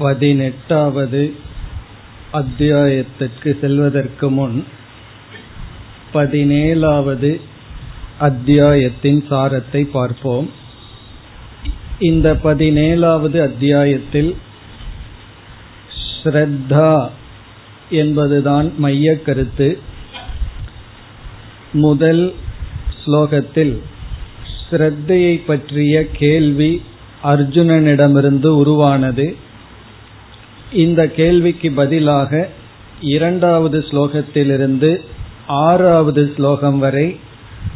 பதினெட்டாவது அத்தியாயத்திற்கு செல்வதற்கு முன் பதினேழாவது அத்தியாயத்தின் சாரத்தை பார்ப்போம். இந்த பதினேழாவது அத்தியாயத்தில் ஸ்ரத்தா என்பதுதான் மைய கருத்து. முதல் ஸ்லோகத்தில் ஸ்ரத்தையை பற்றிய கேள்வி அர்ஜுனனிடமிருந்து உருவானது. இந்த கேள்விக்கு பதிலாக இரண்டாவது ஸ்லோகத்திலிருந்து ஆறாவது ஸ்லோகம் வரை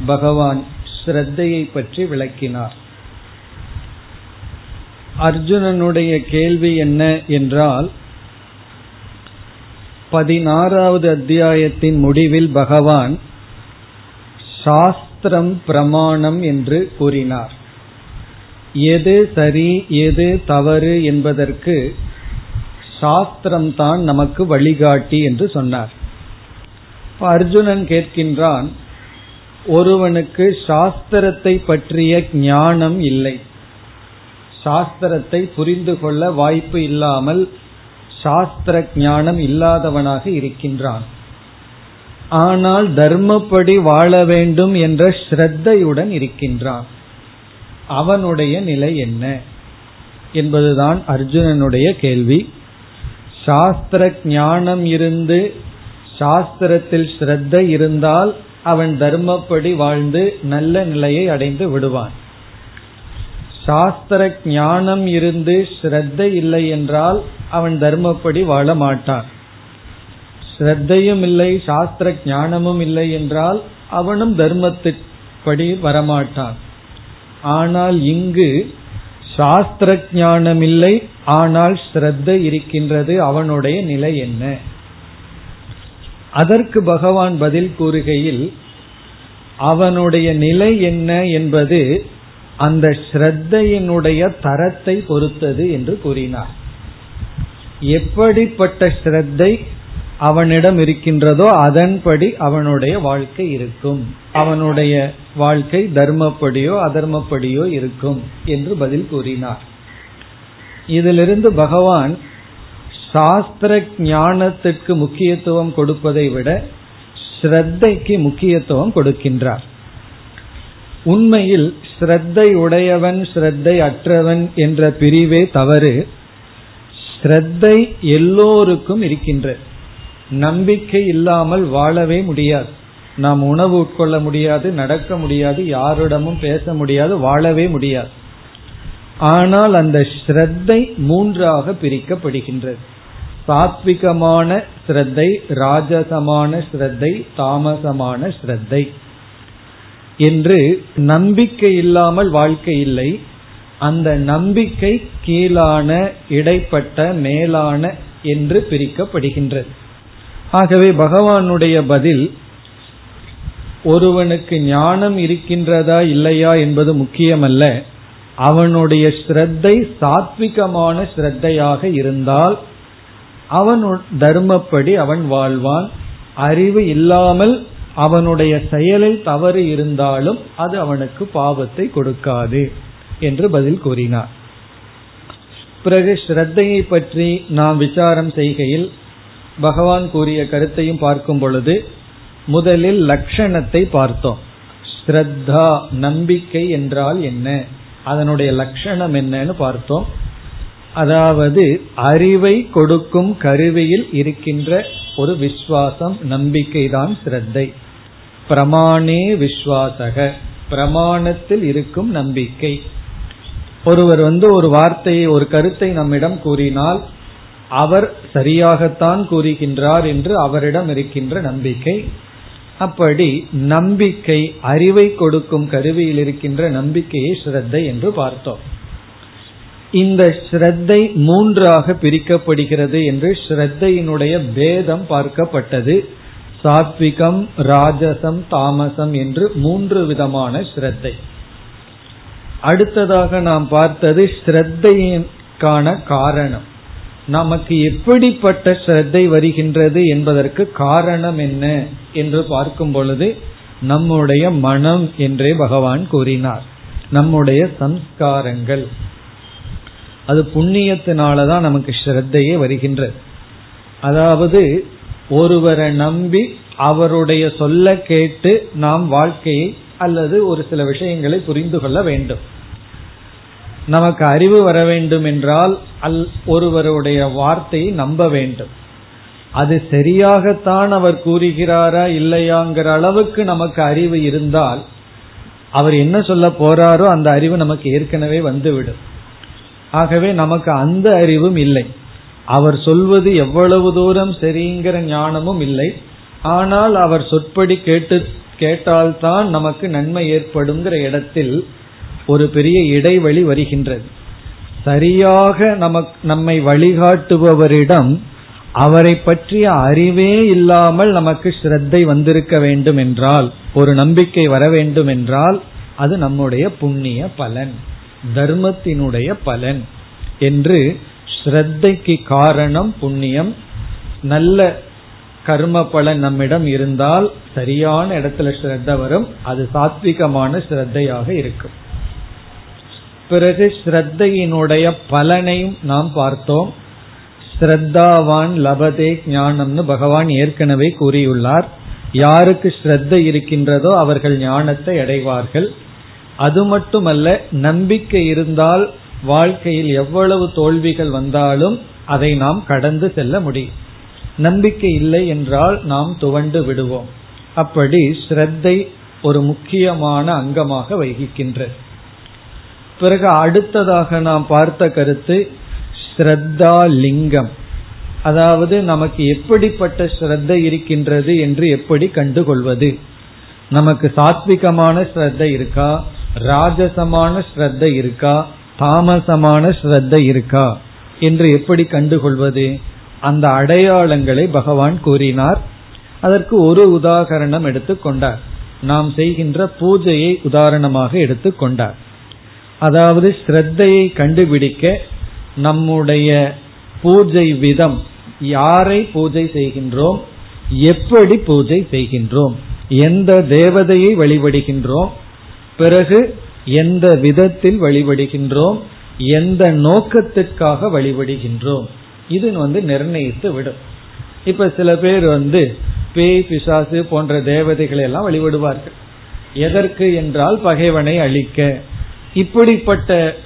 பகவான் ஸ்ரத்தையை பற்றி விளக்கினார். அர்ஜுனனுடைய கேள்வி என்ன என்றால் பதினாறாவது அத்தியாயத்தின் முடிவில் பகவான் சாஸ்திரம் பிரமாணம் என்று கூறினார். எது சரி எது தவறு என்பதற்கு சாஸ்திரம் தான் நமக்கு வழிகாட்டி என்று சொன்னார். அர்ஜுனன் கேட்கின்றான் ஒருவனுக்கு சாஸ்திரத்தை பற்றிய ஞானம் இல்லை. சாஸ்திரத்தை புரிந்து கொள்ள வாய்ப்பு இல்லாமல் சாஸ்திர ஞானம் இல்லாதவனாக இருக்கின்றான். ஆனால் தர்மப்படி வாழ வேண்டும் என்ற ஸ்ரத்தையுடன் இருக்கின்றான். அவனுடைய நிலை என்ன என்பதுதான் அர்ஜுனனுடைய கேள்வி. சாஸ்திர ஞானம் இருந்து சாஸ்திரத்தில் ஸ்ரத்த இருந்தால் அவன் தர்மப்படி வாழ்ந்து நல்ல நிலையை அடைந்து விடுவான். சாஸ்திர ஞானம் இருந்து ஸ்ரத்த இல்லை என்றால் அவன் தர்மப்படி வாழ மாட்டான். ஸ்ரத்தையும் இல்லை சாஸ்திர ஞானமும் இல்லை என்றால் அவனும் தர்மத்திற்படி வரமாட்டான். ஆனால் இங்கு சாஸ்திர ஞானம் இல்லை ஆனால் ஸ்ரத்த இருக்கின்றது. அவனுடைய நிலை என்ன? அதற்கு பகவான் பதில் கூறுகையில் அவனுடைய நிலை என்ன என்பது அந்த ஸ்ரத்தையினுடைய தரத்தை பொறுத்தது என்று கூறினார். எப்படிப்பட்ட ஸ்ரத்தை அவனிடம் இருக்கின்றதோ அதன்படி அவனுடைய வாழ்க்கை இருக்கும். அவனுடைய வாழ்க்கை தர்மப்படியோ அதர்மப்படியோ இருக்கும் என்று பதில் கூறினார். இதிலிருந்து பகவான் சாஸ்திர ஞானத்திற்கு முக்கியத்துவம் கொடுப்பதை விட ஸ்ரத்தைக்கு முக்கியத்துவம் கொடுக்கின்றார். உண்மையில் ஸ்ரத்தை உடையவன் ஸ்ரத்தை அற்றவன் என்ற பிரிவே தவறு. ஸ்ரத்தை எல்லோருக்கும் இருக்கின்றது. நம்பிக்கை இல்லாமல் வாழவே முடியாது. நாம் உணவு உட்கொள்ள முடியாது நடக்க முடியாது யாரிடமும் பேச முடியாது வாழவே முடியாது. ஆனால் அந்த ஸ்ரத்தை மூன்றாக பிரிக்கப்படுகின்றது. சாத்விகமான ஸ்ரத்தை ராஜசமான ஸ்ரத்தை தாமசமான ஸ்ரத்தை. என்று நம்பிக்கை இல்லாமல் வாழ்க்கை இல்லை. அந்த நம்பிக்கை கீழான இடைப்பட்ட மேலான என்று பிரிக்கப்படுகின்றது. ஆகவே பகவானுடைய பதில் ஒருவனுக்கு ஞானம் இருக்கின்றதா இல்லையா என்பது முக்கியமல்ல. அவனுடைய ஸ்ரத்தை சாத்விகமான ஸ்ரத்தையாக இருந்தால் அவன் தர்மப்படி அவன் வாழ்வான். அறிவு இல்லாமல் அவனுடைய செயலில் தவறு இருந்தாலும் அது அவனுக்கு பாவத்தை கொடுக்காது என்று பதில் கூறினார். பிறகு ஸ்ரத்தையை பற்றி நாம் விசாரம் செய்கையில் பகவான் கூறிய கருத்தையும் பார்க்கும் பொழுது முதலில் லட்சணத்தை பார்த்தோம். ஸ்ரத்தா நம்பிக்கை என்றால் என்ன? அதனுடைய லட்சணம் என்னன்னு பார்த்தோம். அதாவது அறிவை கொடுக்கும் கருவியில் இருக்கின்ற ஒரு விஸ்வாசம் நம்பிக்கைதான் ஸ்ரத்தை. பிரமாணே விஸ்வாசக. பிரமாணத்தில் இருக்கும் நம்பிக்கை. ஒருவர் வந்து ஒரு வார்த்தையை ஒரு கருத்தை நம்மிடம் கூறினால் அவர் சரியாகத்தான் கூறுகின்றார் என்று அவரிடம் இருக்கின்ற நம்பிக்கை. அப்படி நம்பிக்கை அறிவை கொடுக்கும் கருவியில் இருக்கின்ற நம்பிக்கையை ஸ்ரத்தை என்று பார்த்தோம். இந்த ஸ்ரத்தை மூன்றாக பிரிக்கப்படுகிறது என்று ஸ்ரத்தையினுடைய பேதம் பார்க்கப்பட்டது. சாத்விகம் ராஜசம் தாமசம் என்று மூன்று விதமான ஸ்ரத்தை. அடுத்ததாக நாம் பார்த்தது ஸ்ரத்தையின்கான காரணம். நமக்கு எப்படிப்பட்ட ஸ்ரத்தை வருகின்றது என்பதற்கு காரணம் என்ன என்று பார்க்கும் பொழுது நம்முடைய மனம் என்றே பகவான் கூறினார். நம்முடைய சம்ஸ்காரங்கள். அது புண்ணியத்தினாலதான் நமக்கு ஸ்ரத்தையே வருகின்றது. அதாவது ஒருவரை நம்பி அவருடைய சொல்ல கேட்டு நாம் வாழ்க்கையை அல்லது ஒரு சில விஷயங்களை புரிந்து கொள்ள வேண்டும். நமக்கு அறிவு வர வேண்டும் என்றால் அல் ஒருவருடைய வார்த்தையை நம்ப வேண்டும். அது சரியாகத்தான் அவர் கூறுகிறாரா இல்லையாங்கிற அளவுக்கு நமக்கு அறிவு இருந்தால் அவர் என்ன சொல்ல போறாரோ அந்த அறிவு நமக்கு ஏற்கனவே வந்துவிடும். ஆகவே நமக்கு அந்த அறிவும் இல்லை. அவர் சொல்வது எவ்வளவு தூரம் சரிங்கிற ஞானமும் இல்லை. ஆனால் அவர் சொற்படி கேட்டு கேட்டால்தான் நமக்கு நன்மை ஏற்படுங்கிற இடத்தில் ஒரு பெரிய இடைவெளி வருகின்றது. சரியாக நமக் நம்மை வழிகாட்டுபவரிடம் அவரை பற்றிய அறிவே இல்லாமல் நமக்கு ஸ்ரத்தை வந்திருக்க வேண்டும் என்றால் ஒரு நம்பிக்கை வர வேண்டும் என்றால் அது நம்முடைய புண்ணிய பலன் தர்மத்தினுடைய பலன் என்று ஸ்ரத்தைக்கு காரணம் புண்ணியம். நல்ல கர்ம பலன் நம்மிடம் இருந்தால் சரியான இடத்துல ஸ்ரத்த வரும் அது சாத்விகமான ஸ்ரத்தையாக இருக்கும். பிறகு ஸ்ரத்தையினுடைய பலனையும் நாம் பார்த்தோம். ஸ்ரத்தாவான் லபதே ஞானம்னு பகவான் ஏற்கனவே கூறியுள்ளார். யாருக்கு ஸ்ரத்த இருக்கின்றதோ அவர்கள் ஞானத்தை அடைவார்கள். அது மட்டுமல்ல நம்பிக்கை இருந்தால் வாழ்க்கையில் எவ்வளவு தோல்விகள் வந்தாலும் அதை நாம் கடந்து செல்ல முடியும். நம்பிக்கை இல்லை என்றால் நாம் துவண்டு விடுவோம். அப்படி ஸ்ரத்தை ஒரு முக்கியமான அங்கமாக வகிக்கின்றது. பிறகு அடுத்ததாக நாம் பார்த்த கருத்து ஸ்ரத்தா லிங்கம். அதாவது நமக்கு எப்படிப்பட்ட ஸ்ரத்த இருக்கின்றது என்று எப்படி கண்டுகொள்வது? நமக்கு சாத்விகமான ஸ்ரத்த இருக்கா? ராஜசமான ஸ்ரத்த இருக்கா? தாமசமான ஸ்ரத்த இருக்கா? என்று எப்படி கண்டுகொள்வது? அந்த அடையாளங்களை பகவான் கூறினார். அதற்கு ஒரு உதாகரணம் எடுத்துக்கொண்டார் நாம் செய்கின்ற பூஜையை உதாரணமாக எடுத்துக்கொண்டார் அதாவது ஸ்ரத்தையை கண்டுபிடிக்க நம்முடைய பூஜை விதம் யாரை பூஜை செய்கின்றோம் எப்படி பூஜை செய்கின்றோம் எந்த தேவதையை வழிபடுகின்றோம் பிறகு எந்த விதத்தில் வழிபடுகின்றோம் எந்த நோக்கத்திற்காக வழிபடுகின்றோம். இது வந்து நிர்ணயித்து விடும். இப்ப சில பேர் வந்து பேய் பிசாசு போன்ற தேவதைகளை எல்லாம் வழிபடுவார்கள். எதற்கு என்றால் பகைவனை அழிக்க இப்படிப்பட்ட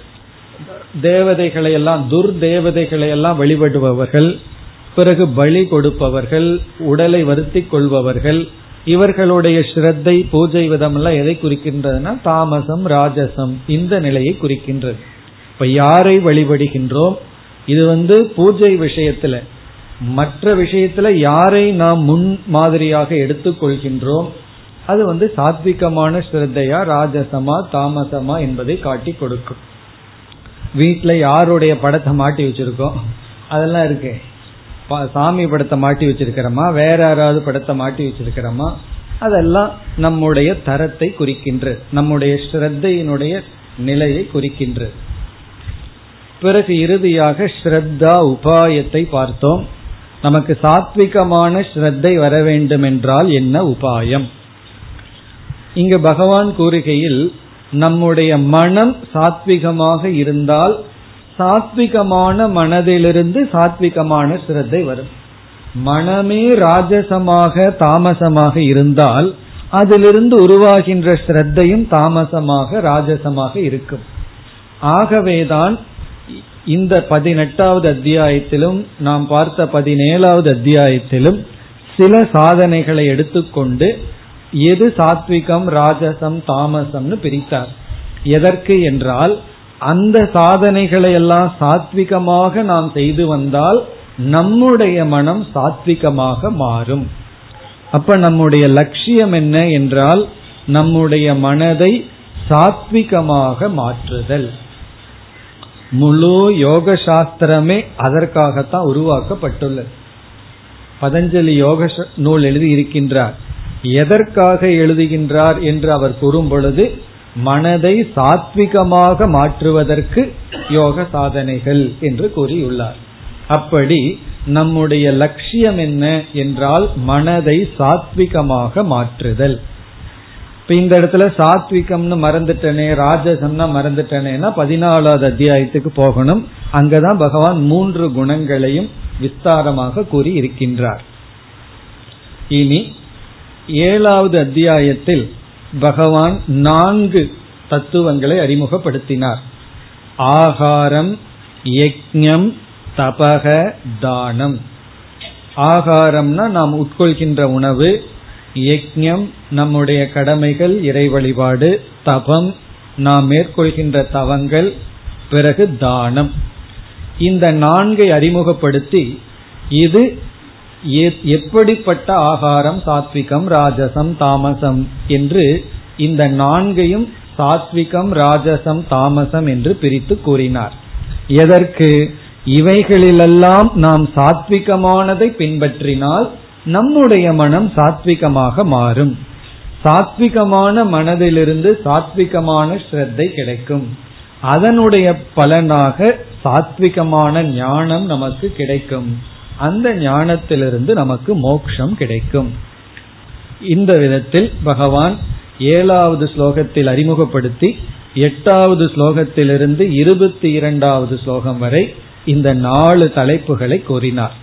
தேவதைகளை எல்லாம் துர் தேவதைகளை எல்லாம் வழிபடுபவர்கள் பிறகு பலி கொடுப்பவர்கள் உடலை வருத்தி கொள்பவர்கள் இவர்களுடைய ஸ்ரத்தை பூஜை விதம் எல்லாம் எதை குறிக்கின்றதுன்னா தாமசம் ராஜசம் இந்த நிலையை குறிக்கின்றது. இப்ப யாரை வழிபடுகின்றோம்? இது வந்து பூஜை விஷயத்துல. மற்ற விஷயத்துல யாரை நாம் முன் மாதிரியாக எடுத்துக்கொள்கின்றோம் அது வந்து சாத்விகமான ஸ்ரத்தையா ராஜசமா தாமசமா என்பதை காட்டி கொடுக்கும். வீட்டில் யாருடைய படத்தை மாட்டி வச்சிருக்கோம்? அதெல்லாம் இருக்கு. சாமி படத்தை மாட்டி வச்சிருக்கிறோமா? வேற யாராவது படத்தை மாட்டி வச்சிருக்கிறோமா? அதெல்லாம் நம்முடைய தரத்தை குறிக்கின்ற நம்முடைய ஸ்ரத்தையினுடைய நிலையை குறிக்கின்றது பிறகு இறுதியாக ஸ்ரத்தா உபாயத்தை பார்த்தோம். நமக்கு சாத்விகமான ஸ்ரத்தை வர வேண்டும் என்றால் என்ன உபாயம்? இங்கு பகவான் கூறுகையில் நம்முடைய மனம் சாத்விகமாக இருந்தால் சாத்விகமான மனதிலிருந்து சாத்விகமான சிரத்தை வரும். மனமே ராஜசமாக தாமசமாக இருந்தால் அதிலிருந்து உருவாகின்ற ஸ்ரத்தையும் தாமசமாக ராஜசமாக இருக்கும். ஆகவேதான் இந்த பதினெட்டாவது அத்தியாயத்திலும் நாம் பார்த்த பதினேழாவது அத்தியாயத்திலும் சில சாதனைகளை எடுத்துக்கொண்டு எது சாத்விகம் ராஜசம் தாமசம்னு பிரித்தார். எதற்கு என்றால் அந்த சாதனைகளை எல்லாம் சாத்விகமாக நாம் செய்து வந்தால் நம்முடைய மனம் சாத்விகமாக மாறும். அப்ப நம்முடைய லட்சியம் என்ன என்றால் நம்முடைய மனதை சாத்விகமாக மாற்றுதல். முழு யோக சாஸ்திரமே அதற்காகத்தான் உருவாக்கப்பட்டுள்ளது. பதஞ்சலி யோக நூல் எழுதி இருக்கின்றார். எதற்காக எழுதுகின்றார் என்று அவர் கூறும் பொழுது மனதை சாத்விகமாக மாற்றுவதற்கு யோக சாதனைகள் என்று கூறியுள்ளார். அப்படி நம்முடைய லட்சியம் என்ன என்றால் மனதை சாத்விகமாக மாற்றுதல். இப்ப இந்த இடத்துல சாத்விகம்னு மறந்துட்டனே ராஜசம்னா மறந்துட்டனேன்னா பதினாலாவது அத்தியாயத்துக்கு போகணும். அங்கதான் பகவான் மூன்று குணங்களையும் விஸ்தாரமாக கூறி இருக்கின்றார் இனி ஏழாவது அத்தியாயத்தில் பகவான் நான்கு தத்துவங்களை அறிமுகப்படுத்தினார். ஆகாரம் யக்ஞம் தபக தானம். ஆகாரம்னா நாம் உட்கொள்கின்ற உணவு யக்ஞம் நம்முடைய கடமைகள் இறை வழிபாடு தபம் நாம் மேற்கொள்கின்ற தவங்கள் பிறகு தானம். இந்த நான்கை அறிமுகப்படுத்தி இது எப்படிப்பட்ட ஆகாரம் சாத்விகம் ராஜசம் தாமசம் என்று இந்த நான்கையும் சாத்விகம் ராஜசம் தாமசம் என்று பிரித்து கூறினார். எதற்கு? இவைகளிலெல்லாம் நாம் சாத்விகமானதை பின்பற்றினால் நம்முடைய மனம் சாத்விகமாக மாறும். சாத்விகமான மனதிலிருந்து சாத்விகமான ஸ்ரத்தை கிடைக்கும். அதனுடைய பலனாக சாத்விகமான ஞானம் நமக்கு கிடைக்கும். அந்த ஞானத்திலிருந்து நமக்கு மோக்ஷம் கிடைக்கும். இந்த விதத்தில் பகவான் ஏழாவது ஸ்லோகத்தில் அறிமுகப்படுத்தி எட்டாவது ஸ்லோகத்திலிருந்து இருபத்தி இரண்டாவது ஸ்லோகம் வரை இந்த நாலு தலைப்புகளை கூறினார்.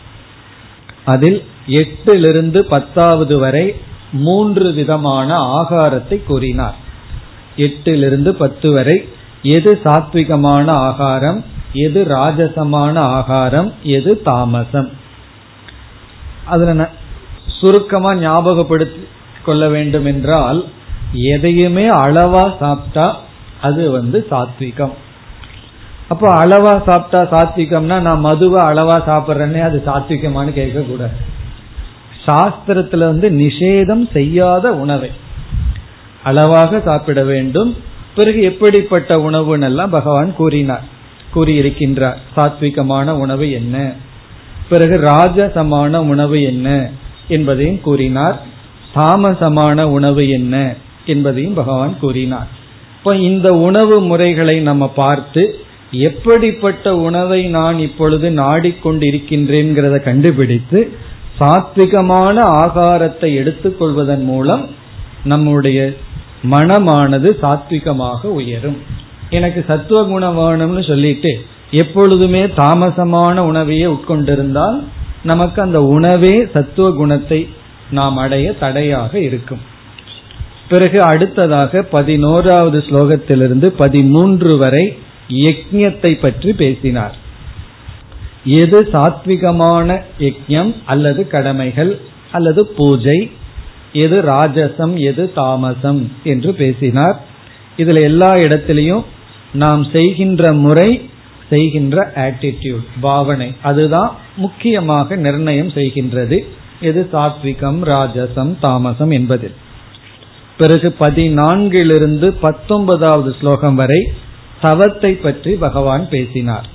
அதில் எட்டிலிருந்து பத்தாவது வரை மூன்று விதமான ஆகாரத்தை கூறினார். எட்டிலிருந்து பத்து வரை எது சாத்விகமான ஆகாரம் எது ராஜசமான ஆகாரம் எது தாமசம். அதுல சுருக்கமா ஞாபகப்படுத்தி கொள்ள வேண்டும் என்றால் எதையுமே அளவா சாப்பிட்டா அது வந்து சாத்விகம். அப்போ அளவா சாப்பிட்டா சாத்விகம்னா நான் மதுவை அளவா சாப்பிட்றேன்னே அது சாத்விகமானு கேட்கக்கூடாது. சாஸ்திரத்துல வந்து நிஷேதம் செய்யாத உணவை அளவாக சாப்பிட வேண்டும். பிறகு எப்படிப்பட்ட உணவுன்னெல்லாம் பகவான் கூறினார். கூறியிருக்கின்றார். சாத்விகமான உணவு என்ன? பிறகு ராஜசமான உணவு என்ன என்பதையும் கூறினார். தாமசமான உணவு என்ன என்பதையும் பகவான் கூறினார். இப்ப இந்த உணவு முறைகளை நம்ம பார்த்து எப்படிப்பட்ட உணவை நான் இப்பொழுது நாடிக்கொண்டிருக்கின்றேங்கிறத கண்டுபிடித்து சாத்விகமான ஆகாரத்தை எடுத்துக்கொள்வதன் மூலம் நம்முடைய மனமானது சாத்விகமாக உயரும். எனக்கு சத்துவ குணம் வேணும்னு சொல்லிட்டு எப்பொழுதுமே தாமசமான உணவையே உட்கொண்டிருந்தால் நமக்கு அந்த உணவே சத்துவ குணத்தை நாம் அடைய தடையாக இருக்கும். பிறகு அடுத்ததாக பதினோராவது ஸ்லோகத்திலிருந்து பதிமூன்று வரை யஜ்யத்தை பற்றி பேசினார். எது சாத்விகமான யஜ்யம் அல்லது கடமைகள் அல்லது பூஜை எது ராஜசம் எது தாமசம் என்று பேசினார். இதுல எல்லா இடத்திலையும் நாம் செய்கின்ற முறை செய்கின்ற ஆட்டிடியூட் பாவனை. அதுதான் முக்கியமாக நிர்ணயம் செய்கின்றது. எது? சாத்விகம் ராஜசம் தாமசம் என்பதில். பிறகு பதினான்கிலிருந்து பத்தொன்பதாவது ஸ்லோகம் வரை தவத்தை பற்றி பகவான் பேசினார்.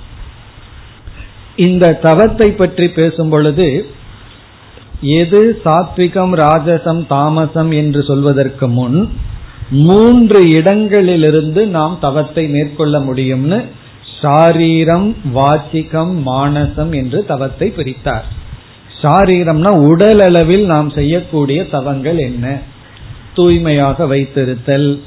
இந்த தவத்தை பற்றி பேசும் பொழுது எது? சாத்விகம் ராஜசம் தாமசம் என்று சொல்வதற்கு முன் மூன்று இடங்களிலிருந்து நாம் தவத்தை மேற்கொள்ள முடியும்னு சாரீரம் வாச்சிகம் மானசம் என்று தவத்தை பிரித்தார். சாரீரம்னா உடல் அளவில் நாம் செய்யக்கூடிய தவங்கள் என்ன? தூய்மையாக வைத்திருத்தல்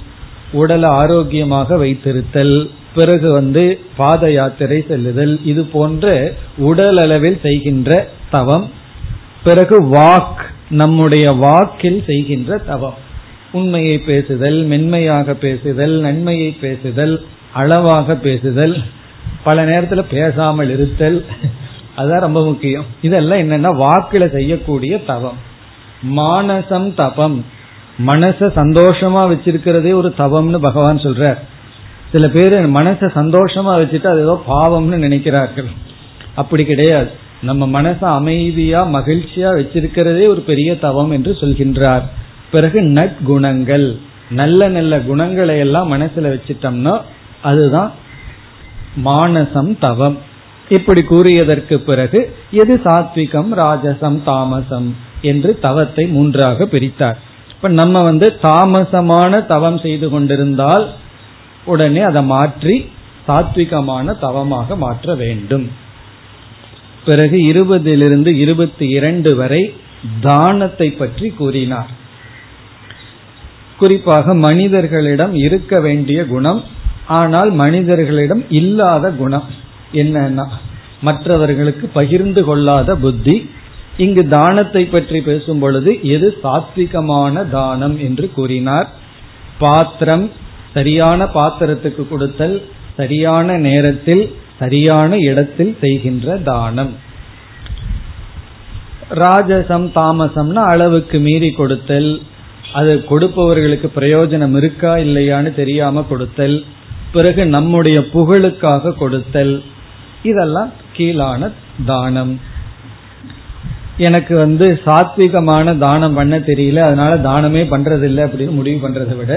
உடலை ஆரோக்கியமாக வைத்திருத்தல் பிறகு வந்து பாத யாத்திரை செல்லுதல் இது போன்ற உடல் அளவில் செய்கின்ற தவம் பிறகு வாக் நம்முடைய வாக்கில் செய்கின்ற தவம். உண்மையை பேசுதல் மென்மையாக பேசுதல் நன்மையை பேசுதல் அளவாக பேசுதல் பல நேரத்தில் பேசாமல் இருத்தல் அதுதான் ரொம்ப முக்கியம். இதெல்லாம் என்னன்னா வாக்குல செய்யக்கூடிய தவம். மானசம் தபம். மனச சந்தோஷமா வச்சிருக்கிறதே ஒரு தவம்னு பகவான் சொல்றார். சில பேர் மனச சந்தோஷமா வச்சுட்டு அது ஏதோ பாவம்னு நினைக்கிறார்கள். அப்படி கிடையாது. நம்ம மனச அமைதியா மகிழ்ச்சியா வச்சிருக்கிறதே ஒரு பெரிய தவம் என்று சொல்கின்றார். பிறகு நற்குணங்கள். நல்ல நல்ல குணங்களை எல்லாம் மனசுல வச்சிட்டோம்னா அதுதான் மானசம் தவம். இப்படி கூறியதற்கு பிறகு எது சாத்விகம் ராஜசம் தாமசம் என்று தவத்தை மூன்றாக பிரித்தார். இப்ப நம்ம வந்து தாமசமான தவம் செய்து கொண்டிருந்தால் உடனே அதை மாற்றி சாத்விகமான தவமாக மாற்ற வேண்டும். பிறகு இருபதிலிருந்து இருபத்தி இரண்டு வரை தானத்தை பற்றி கூறினார். குறிப்பாக மனிதர்களிடம் இருக்க வேண்டிய குணம் ஆனால் மனிதர்களிடம் இல்லாத குணம் என்னன்னா மற்றவர்களுக்கு பகிர்ந்து கொள்ளாத புத்தி. இங்கு தானத்தை பற்றி பேசும் பொழுது எது சாத்விகமான தானம் என்று கூறினார். பாத்திரம் சரியான பாத்திரத்துக்கு கொடுத்தல் சரியான நேரத்தில் சரியான இடத்தில் செய்கின்ற தானம். ராஜசம் தாமசம்னா அளவுக்கு மீறி கொடுத்தல் அது கொடுப்பவர்களுக்கு பிரயோஜனம் இருக்கா இல்லையான்னு தெரியாம கொடுத்தல் பிறகு நம்முடைய புகழுக்காக கொடுத்தல். இதெல்லாம் கீழான தானம். எனக்கு வந்து சாத்விகமான தானம் பண்ண தெரியல அதனால தானமே பண்றதில்லை அப்படின்னு முடிவு பண்றதை விட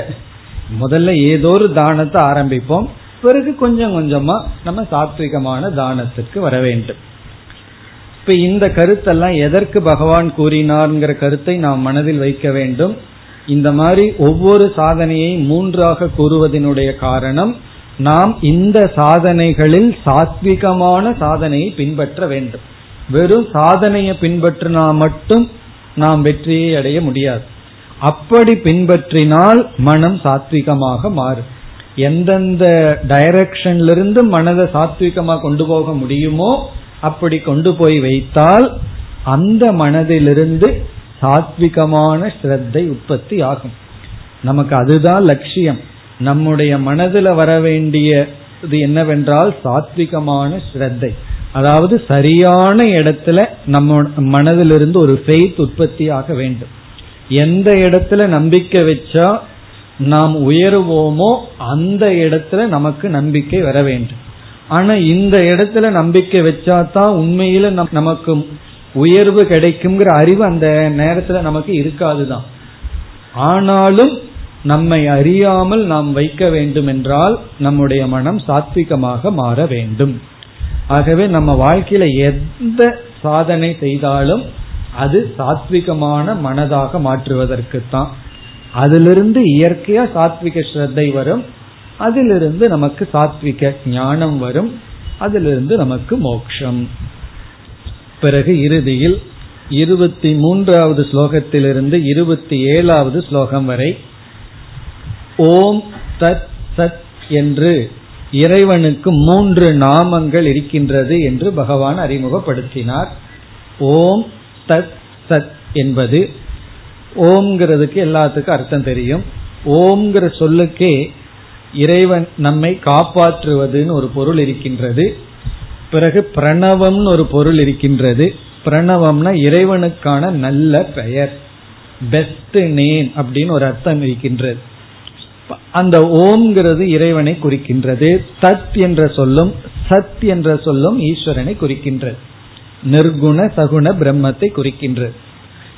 முதல்ல ஏதோ ஒரு தானத்தை ஆரம்பிப்போம். பிறகு கொஞ்சம் கொஞ்சமா நம்ம சாத்விகமான தானத்துக்கு வர வேண்டும். இப்ப இந்த கருத்தெல்லாம் எதற்கு பகவான் கூறினார்ங்கிற கருத்தை நாம் மனதில் வைக்க வேண்டும். இந்த மாதிரி ஒவ்வொரு சாதனையை மூன்றாக கூறுவதனுடைய காரணம் நாம் இந்த சாதனைகளில் சாத்விகமான சாதனையை பின்பற்ற வேண்டும். வெறும் சாதனையை பின்பற்றினா மட்டும் நாம் வெற்றியை அடைய முடியாது. அப்படி பின்பற்றினால் மனம் சாத்விகமாக மாறும். எந்தெந்த டைரக்ஷன்ல இருந்து மனதை சாத்விகமா கொண்டு போக முடியுமோ அப்படி கொண்டு போய் வைத்தால் அந்த மனதிலிருந்து சாத்விகமான ஸ்ரத்தை உற்பத்தி ஆகும். நமக்கு அதுதான் லட்சியம். நம்முடைய மனதில் வர வேண்டிய இது என்னவென்றால் சாத்விகமான ஸ்ரத்தை. அதாவது சரியான இடத்துல நம்ம மனதிலிருந்து ஒரு ஃபெய்த் உற்பத்தி ஆக வேண்டும். எந்த இடத்துல நம்பிக்கை வச்சா நாம் உயருவோமோ அந்த இடத்துல நமக்கு நம்பிக்கை வர வேண்டும். ஆனா இந்த இடத்துல நம்பிக்கை வச்சா தான் உண்மையில நமக்கு உயர்வு கிடைக்குங்கிற அறிவு அந்த நேரத்துல நமக்கு இருக்காதுதான். ஆனாலும் நம்மை அறியாமல் நாம் வைக்க வேண்டும் என்றால் நம்முடைய மனம் சாத்விகமாக மாற வேண்டும். ஆகவே நம்ம வாழ்க்கையில எந்த சாதனை செய்தாலும் அது சாத்விகமான மனதாக மாற்றுவதற்குத்தான். அதிலிருந்து இயற்கையா சாத்விக ஸ்ரத்தை வரும் அதிலிருந்து நமக்கு சாத்விக ஞானம் வரும் அதிலிருந்து நமக்கு மோக்ஷம். பிறகு இறுதியில் இருபத்தி மூன்றாவது ஸ்லோகத்திலிருந்து இருபத்தி ஏழாவது ஸ்லோகம் வரை ஓம் தத் சத் என்று இறைவனுக்கு மூன்று நாமங்கள் இருக்கின்றது என்று பகவான் அறிமுகப்படுத்தினார். ஓம் தத் சத் என்பது ஓம்ங்கிறதுக்கு எல்லாத்துக்கும் அர்த்தம் தெரியும். ஓம்ங்கிற சொல்லுக்கே இறைவன் நம்மை காப்பாற்றுவதுன்னு ஒரு பொருள் இருக்கின்றது. பிறகு பிரணவம்னு ஒரு பொருள் இருக்கின்றது. பிரணவம்னா இறைவனுக்கான நல்ல பெயர். பெஸ்ட் நேம் அப்படின்னு ஒரு அர்த்தம் இருக்கின்றது. அந்த ஓம்ங்கிறது இறைவனை குறிக்கின்றது. தத் என்ற சொல்லும் சத் என்ற சொல்லும் ஈஸ்வரனை குறிக்கின்றது. நிர்குண சகுண பிரம்மத்தை குறிக்கின்றது.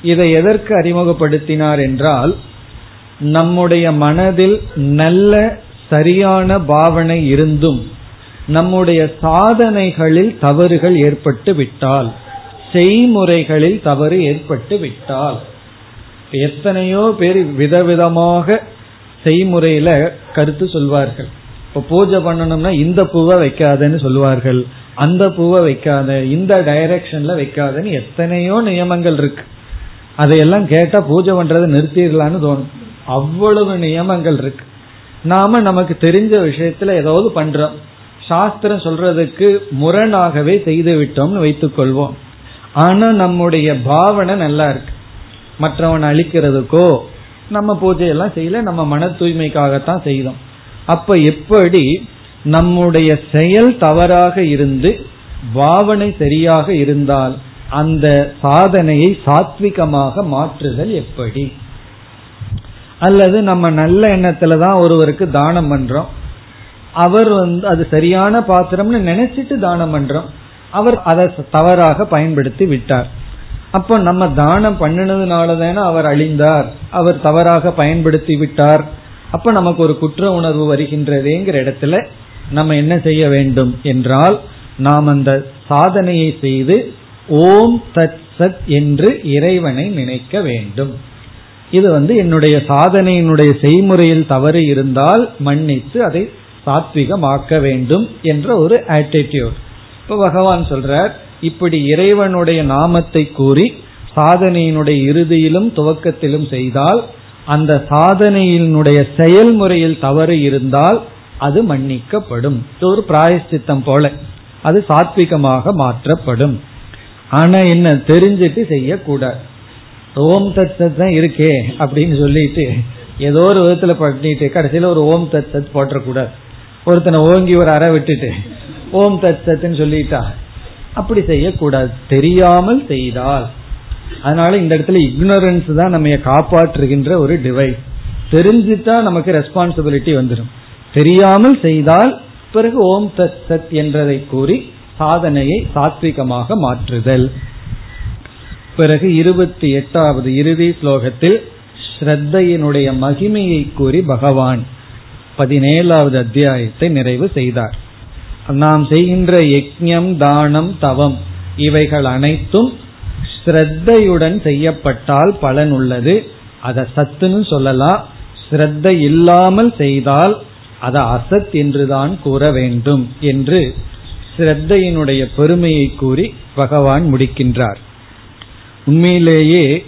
இதை எதற்கு அறிமுகப்படுத்தினார் என்றால் நம்முடைய மனதில் நல்ல சரியான பாவனை இருந்தும் நம்முடைய சாதனைகளில் தவறுகள் ஏற்பட்டு விட்டால் செய்முறைகளில் தவறு ஏற்பட்டு விட்டால் எத்தனையோ பேர் விதவிதமாக செய்முறையில கருத்து சொல்வார்கள். இப்ப பூஜை பண்ணணும்னா இந்த பூவை வைக்காதன்னு சொல்லுவார்கள். அந்த பூவை வைக்காத இந்த டைரக்ஷன்ல வைக்காதன்னு எத்தனையோ நியமங்கள் இருக்கு. அதையெல்லாம் கேட்டா பூஜை பண்றதை நிறுத்திடலான்னு தோணும். அவ்வளவு நியமங்கள் இருக்கு. நாம நமக்கு தெரிஞ்ச விஷயத்துல ஏதாவது பண்றோம். சாஸ்திரம் சொல்றதுக்கு முரணாகவே செய்து விட்டோம்னு வைத்துக் கொள்வோம். ஆனா நம்முடைய பாவனை நல்லா இருக்கு. மற்றவன் அழிக்கிறதுக்கோ நம்ம பூஜையெல்லாம் செய்யல நம்ம மன தூய்மைக்காகத்தான் செய்தோம். அப்ப எப்படி நம்முடைய செயல் தவறாக இருந்து பாவனை சரியாக இருந்தால் அந்த சாதனையை சாத்விகமாக மாற்றுதல் எப்படி? அல்லது நம்ம நல்ல எண்ணத்துல தான் ஒருவருக்கு தானம் பண்றோம். அவர் வந்து அது சரியான பாத்திரம்னு நினைச்சிட்டு தானம் பண்றோம். அவர் அதை தவறாக பயன்படுத்தி விட்டார். அப்போ நம்ம தானம் பண்ணினதுனால தானே அவர் அழிந்தார். அவர் தவறாக பயன்படுத்தி விட்டார். அப்ப நமக்கு ஒரு குற்ற உணர்வு வருகின்றதேங்கிற இடத்துல நம்ம என்ன செய்ய வேண்டும் என்றால் நாம் அந்த சாதனையை செய்து ஓம் தத் சத் என்று இறைவனை நினைக்க வேண்டும். இது வந்து என்னுடைய சாதனையினுடைய செய்முறையில் தவறு இருந்தால் மன்னித்து அதை சாத்விகமாக்க வேண்டும் என்ற ஒரு ஆட்டிடியூட் இப்ப பகவான் சொல்றார் இப்படி இறைவனுடைய நாமத்தை கூறி சாதனையினுடைய இறுதியிலும் துவக்கத்திலும் செய்தால் அந்த சாதனையினுடைய செயல்முறையில் தவறு இருந்தால் அது மன்னிக்கப்படும். ஒரு பிராயஷ்சித்தம் போல. அது சாத்விகமாக மாற்றப்படும். ஆனா என்ன தெரிஞ்சிட்டு செய்யக்கூடாது. ஓம் தத் தான் இருக்கே அப்படின்னு சொல்லிட்டு ஏதோ ஒரு விதத்துல பண்ணிட்டு கடைசியில ஒரு ஓம் தத் சத் போட்டக்கூடாது ஒருத்தனை ஓங்கி ஒரு அறை விட்டுட்டு ஓம் தத் சத்துன்னு சொல்லிட்டா அப்படி செய்யக்கூடாது. தெரியாமல் செய்தால். அதனால இந்த இடத்துல இக்னோரன்ஸ் தான் நம்ம காப்பாற்றுகின்ற ஒரு டிவைஸ் தெரிஞ்சுட்டா நமக்கு ரெஸ்பான்சிபிலிட்டி வந்துடும் தெரியாமல் செய்தால் பிறகு ஓம் தத் சத் என்றதை கூறி சாதனையை சாத்விகமாக மாற்றுதல். பிறகு இருபத்தி எட்டாவது இறுதி ஸ்லோகத்தில் ஸ்ரத்தையினுடைய மகிமையை கூறி பகவான் பதினேழாவது அத்தியாயத்தை நிறைவு செய்தார். நாம் செய்கின்ற யஜ்யம் தானம் தவம் இவைகள் அனைத்தும் ஸ்ரத்தையுடன் செய்யப்பட்டால் பலன் உள்ளது. அதை சத்துன்னு சொல்லலாம். ஸ்ரத்த இல்லாமல் செய்தால் அதை அசத் என்றுதான் கூற வேண்டும் என்று ஸ்ரத்தையினுடைய பெருமையை கூறி பகவான் முடிக்கின்றார். உண்மையிலேயே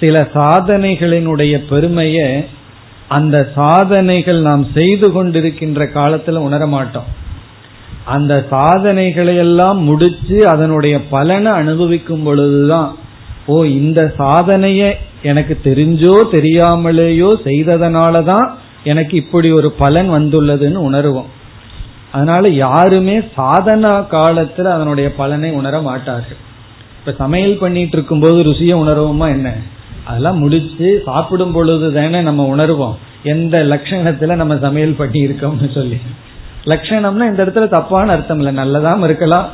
சில சாதனைகளினுடைய பெருமையை அந்த சாதனைகள் நாம் செய்து கொண்டிருக்கின்ற காலத்தில் உணர மாட்டோம் அந்த சாதனைகளை எல்லாம் முடிச்சு அதனுடைய பலனை அனுபவிக்கும் பொழுதுதான் ஓ இந்த சாதனைய எனக்கு தெரிஞ்சோ தெரியாமலேயோ செய்ததனாலதான் எனக்கு இப்படி ஒரு பலன் வந்துள்ளதுன்னு உணர்வோம். அதனால யாருமே சாதனா காலத்துல அதனுடைய பலனை உணர மாட்டார்கள். இப்ப சமையல் பண்ணிட்டு இருக்கும் போது ருசிய உணர்வோமா என்ன? அதெல்லாம் முடிச்சு சாப்பிடும் பொழுது தானே நம்ம உணர்வோம். எந்த லட்சணத்துல நம்ம சமையல் பண்ணி இருக்கோம்னு சொல்லி. லட்சணம்னா இந்த இடத்துல தப்பான அர்த்தம் இல்லை. நல்லதாம் இருக்கலாம்.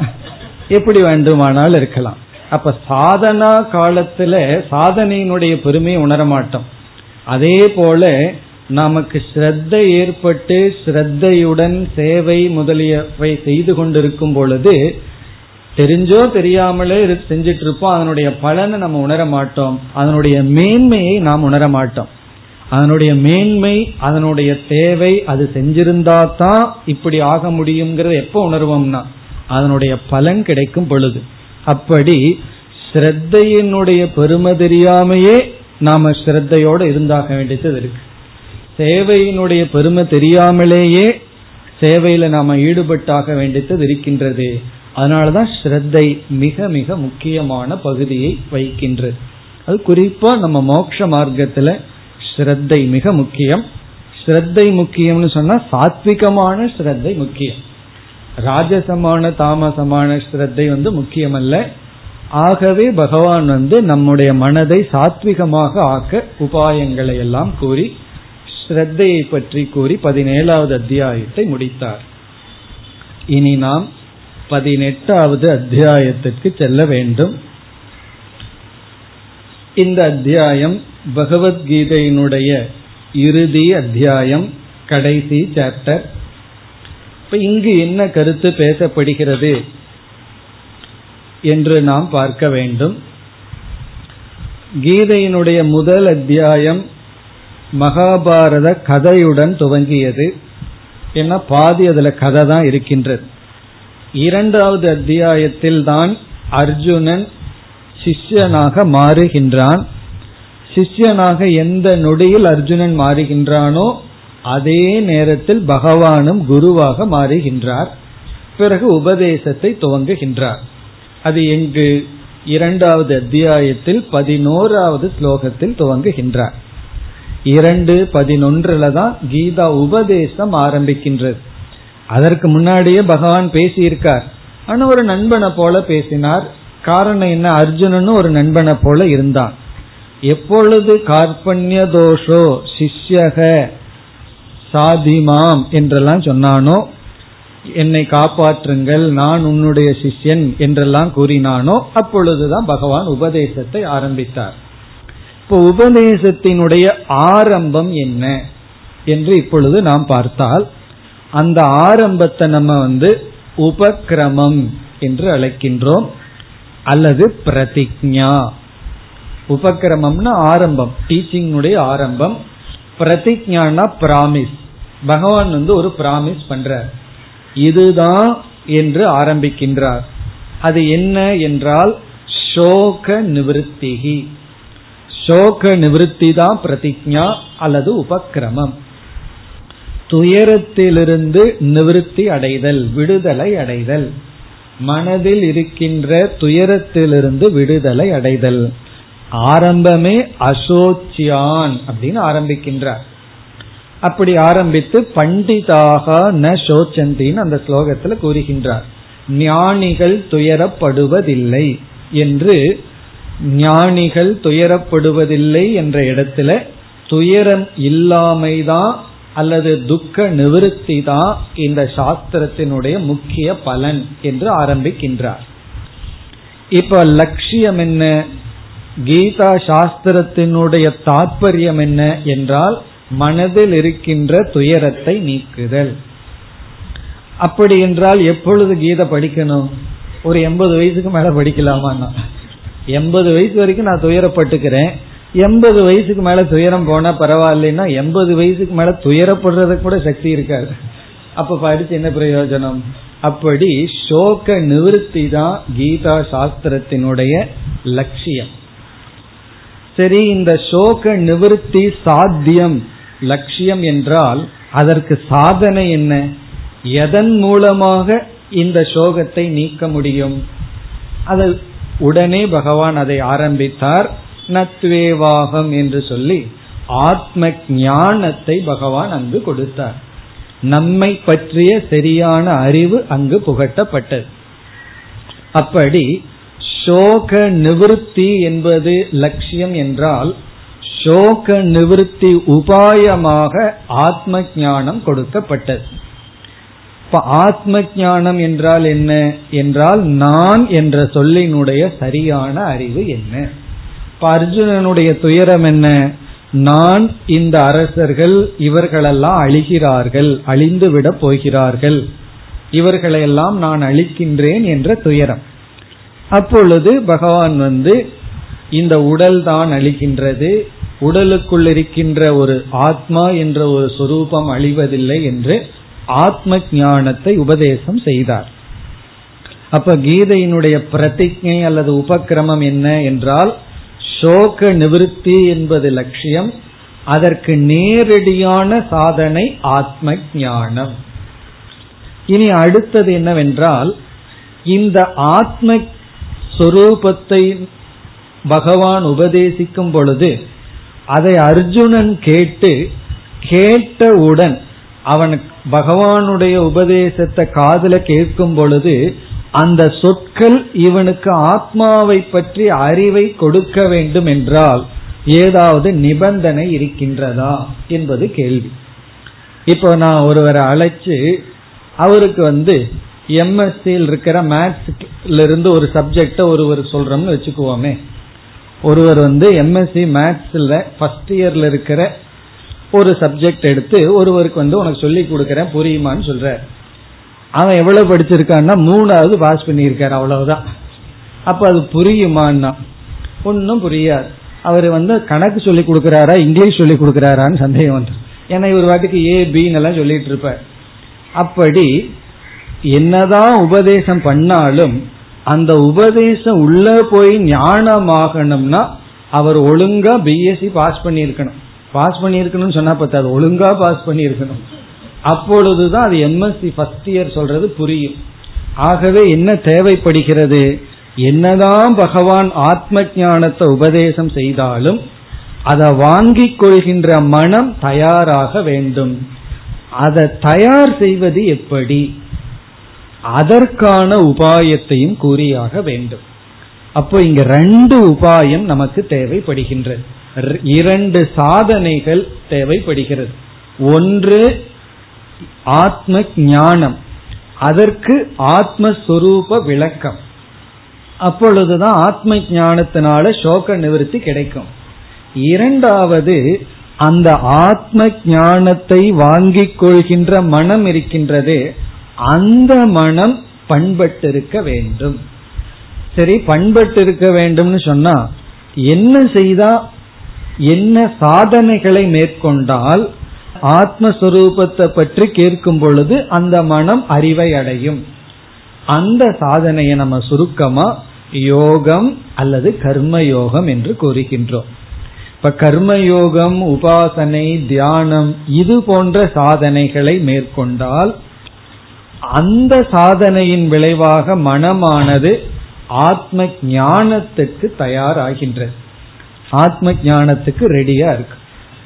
எப்படி வேண்டுமானாலும் இருக்கலாம். அப்ப சாதனா காலத்துல சாதனையினுடைய பெருமையை உணர மாட்டோம். அதே போல நமக்கு ஸ்ரத்த ஏற்பட்டு ஸ்ரத்தையுடன் சேவை முதலியவை செய்து கொண்டிருக்கும் பொழுது தெரிஞ்சோ தெரியாமலே செஞ்சிட்டு இருப்போம். அதனுடைய பலனை நம்ம உணர மாட்டோம். அதனுடைய மேன்மையை நாம் உணர மாட்டோம். அதனுடைய மேன்மை அதனுடைய தேவை அது செஞ்சிருந்தா தான் இப்படி ஆக முடியுங்கிறத எப்போ உணர்வோம்னா அதனுடைய பலன் கிடைக்கும் பொழுது. அப்படி ஸ்ரத்தையினுடைய பெருமை தெரியாமையே நாம ஸ்ரத்தையோடு இருந்தாக வேண்டியது இருக்கு. சேவையினுடைய பெருமை தெரியாமலேயே சேவையில நாம ஈடுபட்டாக வேண்டியது இருக்கின்றது. அதனாலதான் ஸ்ரத்தை மிக மிக முக்கியமான பகுதியை வகிக்கின்றது. அது குறிப்பா நம்ம மோட்ச மார்க்கத்துல ஸ்ரத்தை மிக முக்கியம். ஸ்ரத்தை முக்கியம்னு சொன்னா சாத்விகமான ஸ்ரத்தை முக்கியம். ராஜசமான தாமசமான ஸ்ரத்தை வந்து முக்கியம் அல்ல ஆகவே பகவான் வந்து நம்முடைய மனதை சாத்விகமாக ஆக்க உபாயங்களை எல்லாம் கூறி ஸ்ரத்தையை பற்றி கூறி பதினேழாவது அத்தியாயத்தை முடித்தார். இனி நாம் பதினெட்டாவது அத்தியாயத்திற்கு செல்ல வேண்டும். இந்த அத்தியாயம் பகவத்கீதையினுடைய இறுதி அத்தியாயம் கடைசி சாப்டர் இப்ப இங்கு என்ன கருத்து பேசப்படுகிறது என்று நாம் பார்க்க வேண்டும். கீதையினுடைய முதல் அத்தியாயம் மகாபாரத கதையுடன் துவங்கியது. ஏன்னா பாதி அதுல கதை தான் இருக்கின்றது. இரண்டாவது அத்தியாயத்தில் தான் அர்ஜுனன் சிஷ்யனாக மாறுகின்றான். சிஷ்யனாக எந்த நொடியில் அர்ஜுனன் மாறுகின்றானோ அதே நேரத்தில் பகவானும் குருவாக மாறுகின்றார். பிறகு உபதேசத்தை துவங்குகின்றார். அது எங்கு? இரண்டாவது அத்தியாயத்தில் பதினோராவது ஸ்லோகத்தில் துவங்குகின்றார். இரண்டு பதினொன்றுல தான் கீதா உபதேசம் ஆரம்பிக்கின்றது. அதற்கு முன்னாடியே பகவான் பேசியிருக்கார். ஆனா ஒரு நண்பனை போல பேசினார். காரணம் என்ன? அர்ஜுனனும் ஒரு நண்பனை போல இருந்தான். எப்பொழுது கார்பண்ய தோஷோ சிஷ்யக சாதிமாம் என்றெல்லாம் சொன்னானோ என்னை காப்பாற்றுங்கள் நான் உன்னுடைய சிஷ்யன் என்றெல்லாம் கூறினானோ அப்பொழுதுதான் பகவான் உபதேசத்தை ஆரம்பித்தார். இப்போ உபதேசத்தினுடைய ஆரம்பம் என்ன என்று இப்பொழுது நாம் பார்த்தால் அந்த ஆரம்பத்தை நம்ம வந்து உபக்கிரமம் என்று அழைக்கின்றோம் அல்லது பிரதிஜா உபக்கிரமம்னா ஆரம்பம் டீச்சிங்குடைய ஆரம்பம். பிரதிஜானா பிராமிஸ் பகவான் வந்து ஒரு பிராமிஸ் பண்றார். இதுதான் என்று ஆரம்பிக்கின்றார். அது என்ன என்றால் சோக நிவத்திகி சோக நிவிருத்தி தான் பிரதிஜா அல்லது உபக்கிரமம். துயரத்திலிருந்து நிவிருத்தி அடைதல் விடுதலை அடைதல். மனதில் இருக்கின்ற துயரத்திலிருந்து விடுதலை அடைதல். ஆரம்பமே அசோச்சியான் அப்படின்னு ஆரம்பிக்கின்றார். அப்படி ஆரம்பித்து பண்டிதாக ந சோச்சந்தின்னு அந்த ஸ்லோகத்தில் கூறுகின்றார். ஞானிகள் துயரப்படுவதில்லை என்று ஞானிகள் துயரப்படுவதில்லை என்ற இடத்துல துயரம் இல்லாமைதான் அல்லது துக்க நிவிருத்தி தான் இந்த சாஸ்திரத்தினுடைய முக்கிய பலன் என்று ஆரம்பிக்கின்றார். இப்ப லட்சியம் என்ன? கீதா சாஸ்திரத்தினுடைய தாற்பயம் என்ன என்றால் மனதில் இருக்கின்ற துயரத்தை நீக்குதல். அப்படி என்றால் எப்பொழுது கீதை படிக்கணும்? ஒரு எண்பது வயசுக்கு மேல படிக்கலாமா எண்பது வயசு வரைக்கும் நான் துயரப்பட்டுக்கிறேன். எண்பது வயசுக்கு மேல துயரம் போனா பரவாயில்லைன்னா எண்பது வயசுக்கு மேல துயரப்படுறதுக்கு கூட சக்தி இருக்காது. அப்ப படிச்சு என்ன பிரயோஜனம்? அப்படி சோக நிவிருத்தி தான் கீதா சாஸ்திரத்தினுடைய லட்சியம். சரி இந்த சோக நிவிருத்தி சாத்தியம் லட்சியம் என்றால் அதற்கு சாதனை என்ன? எதன் மூலமாக இந்த சோகத்தை நீக்க முடியும்? அது உடனே பகவான் அதை ஆரம்பித்தார். நத்வேவாகம் என்று சொல்லி ஆத்ம ஞானத்தை பகவான் அங்கு கொடுத்தார். நம்மை பற்றிய சரியான அறிவு அங்கு புகட்டப்பட்டது. அப்படி சோக நிவிருத்தி என்பது லட்சியம் என்றால் சோக நிவிருத்தி உபாயமாக ஆத்ம ஞானம் கொடுக்கப்பட்டது. இப்ப ஆத்ம ஞானம் என்றால் என்ன? என்றால் நான் என்ற சொல்லினுடைய சரியான அறிவு என்ன? இப்ப அர்ஜுனனுடைய துயரம் என்ன? நான் இந்த அரசர்கள் இவர்களெல்லாம் அழிகிறார்கள் அழிந்து விட போகிறார்கள். இவர்களையெல்லாம் நான் அழிக்கின்றேன் என்ற துயரம். அப்பொழுது பகவான் வந்து இந்த உடல் தான் அழிக்கின்றது உடலுக்குள் இருக்கின்ற ஒரு ஆத்மா என்ற ஒரு சொரூபம் அழிவதில்லை என்று ஆத்ம ஞானத்தை உபதேசம் செய்தார். அப்ப கீதையினுடைய பிரதிஜை அல்லது உபக்கிரமம் என்ன என்றால் சோக நிவிருத்தி என்பது லட்சியம் அதற்கு நேரடியான சாதனை ஆத்ம ஞானம். இனி அடுத்தது என்னவென்றால் இந்த ஆத்ம சொரூபத்தை பகவான் உபதேசிக்கும் பொழுது அதை அர்ஜுனன் கேட்டு கேட்டவுடன் அவன் பகவானுடைய உபதேசத்தை காதல கேட்கும் பொழுது அந்த சொற்கள் இவனுக்கு ஆத்மாவை பற்றி அறிவை கொடுக்க வேண்டும் என்றால் ஏதாவது நிபந்தனை இருக்கின்றதா என்பது கேள்வி. இப்போ நான் ஒருவரை அழைச்சு அவருக்கு வந்து எம்எஸ்சியில் இருக்கிற மேத்ஸ்ல இருந்து ஒரு சப்ஜெக்ட ஒருவர் சொல்றோம்னு வச்சுக்குவோமே. ஒருவர் வந்து எம்எஸ்சி மேத்ஸ்ல ஃபர்ஸ்ட் இயர்ல இருக்கிற ஒரு சப்ஜெக்ட் எடுத்து ஒருவருக்கு வந்து உனக்கு சொல்லி கொடுக்கறேன் புரியுமான்னு சொல்ற அவன் எவ்வளவு படிச்சிருக்கான்னா மூணாவது பாஸ் பண்ணியிருக்காரு அவ்வளவுதான். அப்ப அது புரியுமான்னா? ஒன்னும் புரியாது. அவர் வந்து கணக்கு சொல்லி கொடுக்கிறாரா இங்கிலீஷ் சொல்லி கொடுக்கிறாரான்னு சந்தேகம் வந்து ஏன்னா இவர் வாட்டுக்கு ஏ பின்னு எல்லாம் சொல்லிட்டு இருப்பார். அப்படி என்னதான் உபதேசம் பண்ணாலும் அந்த உபதேசம் உள்ள போய் ஞானமாகணும்னா அவர் ஒழுங்கா பிஎஸ்சி பாஸ் பண்ணியிருக்கணும். பாஸ் பண்ணியிருக்கணும்னு சொன்னா பத்தாது. ஒழுங்கா பாஸ் பண்ணியிருக்கணும். அப்பொழுதுதான் அது எம்எஸ்சி ஃபர்ஸ்ட் இயர் சொல்றது புரியும். ஆகவே என்ன தேவைப்படுகிறது? என்னதான் பகவான் ஆத்ம ஞானத்தை உபதேசம் செய்தாலும் அதை வாங்கிக் கொள்கின்ற மனம் தயாராக வேண்டும். அதை தயார் செய்வது எப்படி? அதற்கான உபாயத்தையும் கூறியாக வேண்டும். அப்போ இங்க ரெண்டு உபாயம் நமக்கு தேவைப்படுகின்றது. இரண்டு சாதனைகள் தேவைப்படுகிறது. ஒன்று ஆத்ம ஞானம். அதற்கு ஆத்மஸ்வரூப விளக்கம். அப்பொழுதுதான் ஆத்ம ஞானத்தினால சோக நிவர்த்தி கிடைக்கும். இரண்டாவது அந்த ஆத்ம ஞானத்தை வாங்கிக் கொள்கின்ற மனம் இருக்கின்றது. அந்த மனம் பண்பட்டிருக்க வேண்டும். சரி பண்பட்டு இருக்க வேண்டும்னு சொன்னா என்ன செய்தா என்ன சாதனைகளை மேற்கொண்டால் ஆத்மஸ்வரூபத்தை பற்றி கேட்கும் பொழுது அந்த மனம் அறிவை அடையும். அந்த சாதனையை நம்ம சுருக்கமா யோகம் அல்லது கர்ம யோகம் என்று கூறுகின்றோம். இப்ப கர்மயோகம் உபாசனை தியானம் இது போன்ற சாதனைகளை மேற்கொண்டால் அந்த சாதனையின் விளைவாக மனமானது ஆத்ம ஞானத்துக்கு தயாராகின்றது. ஆத்ம ஞானத்துக்கு ரெடியா இருக்கு.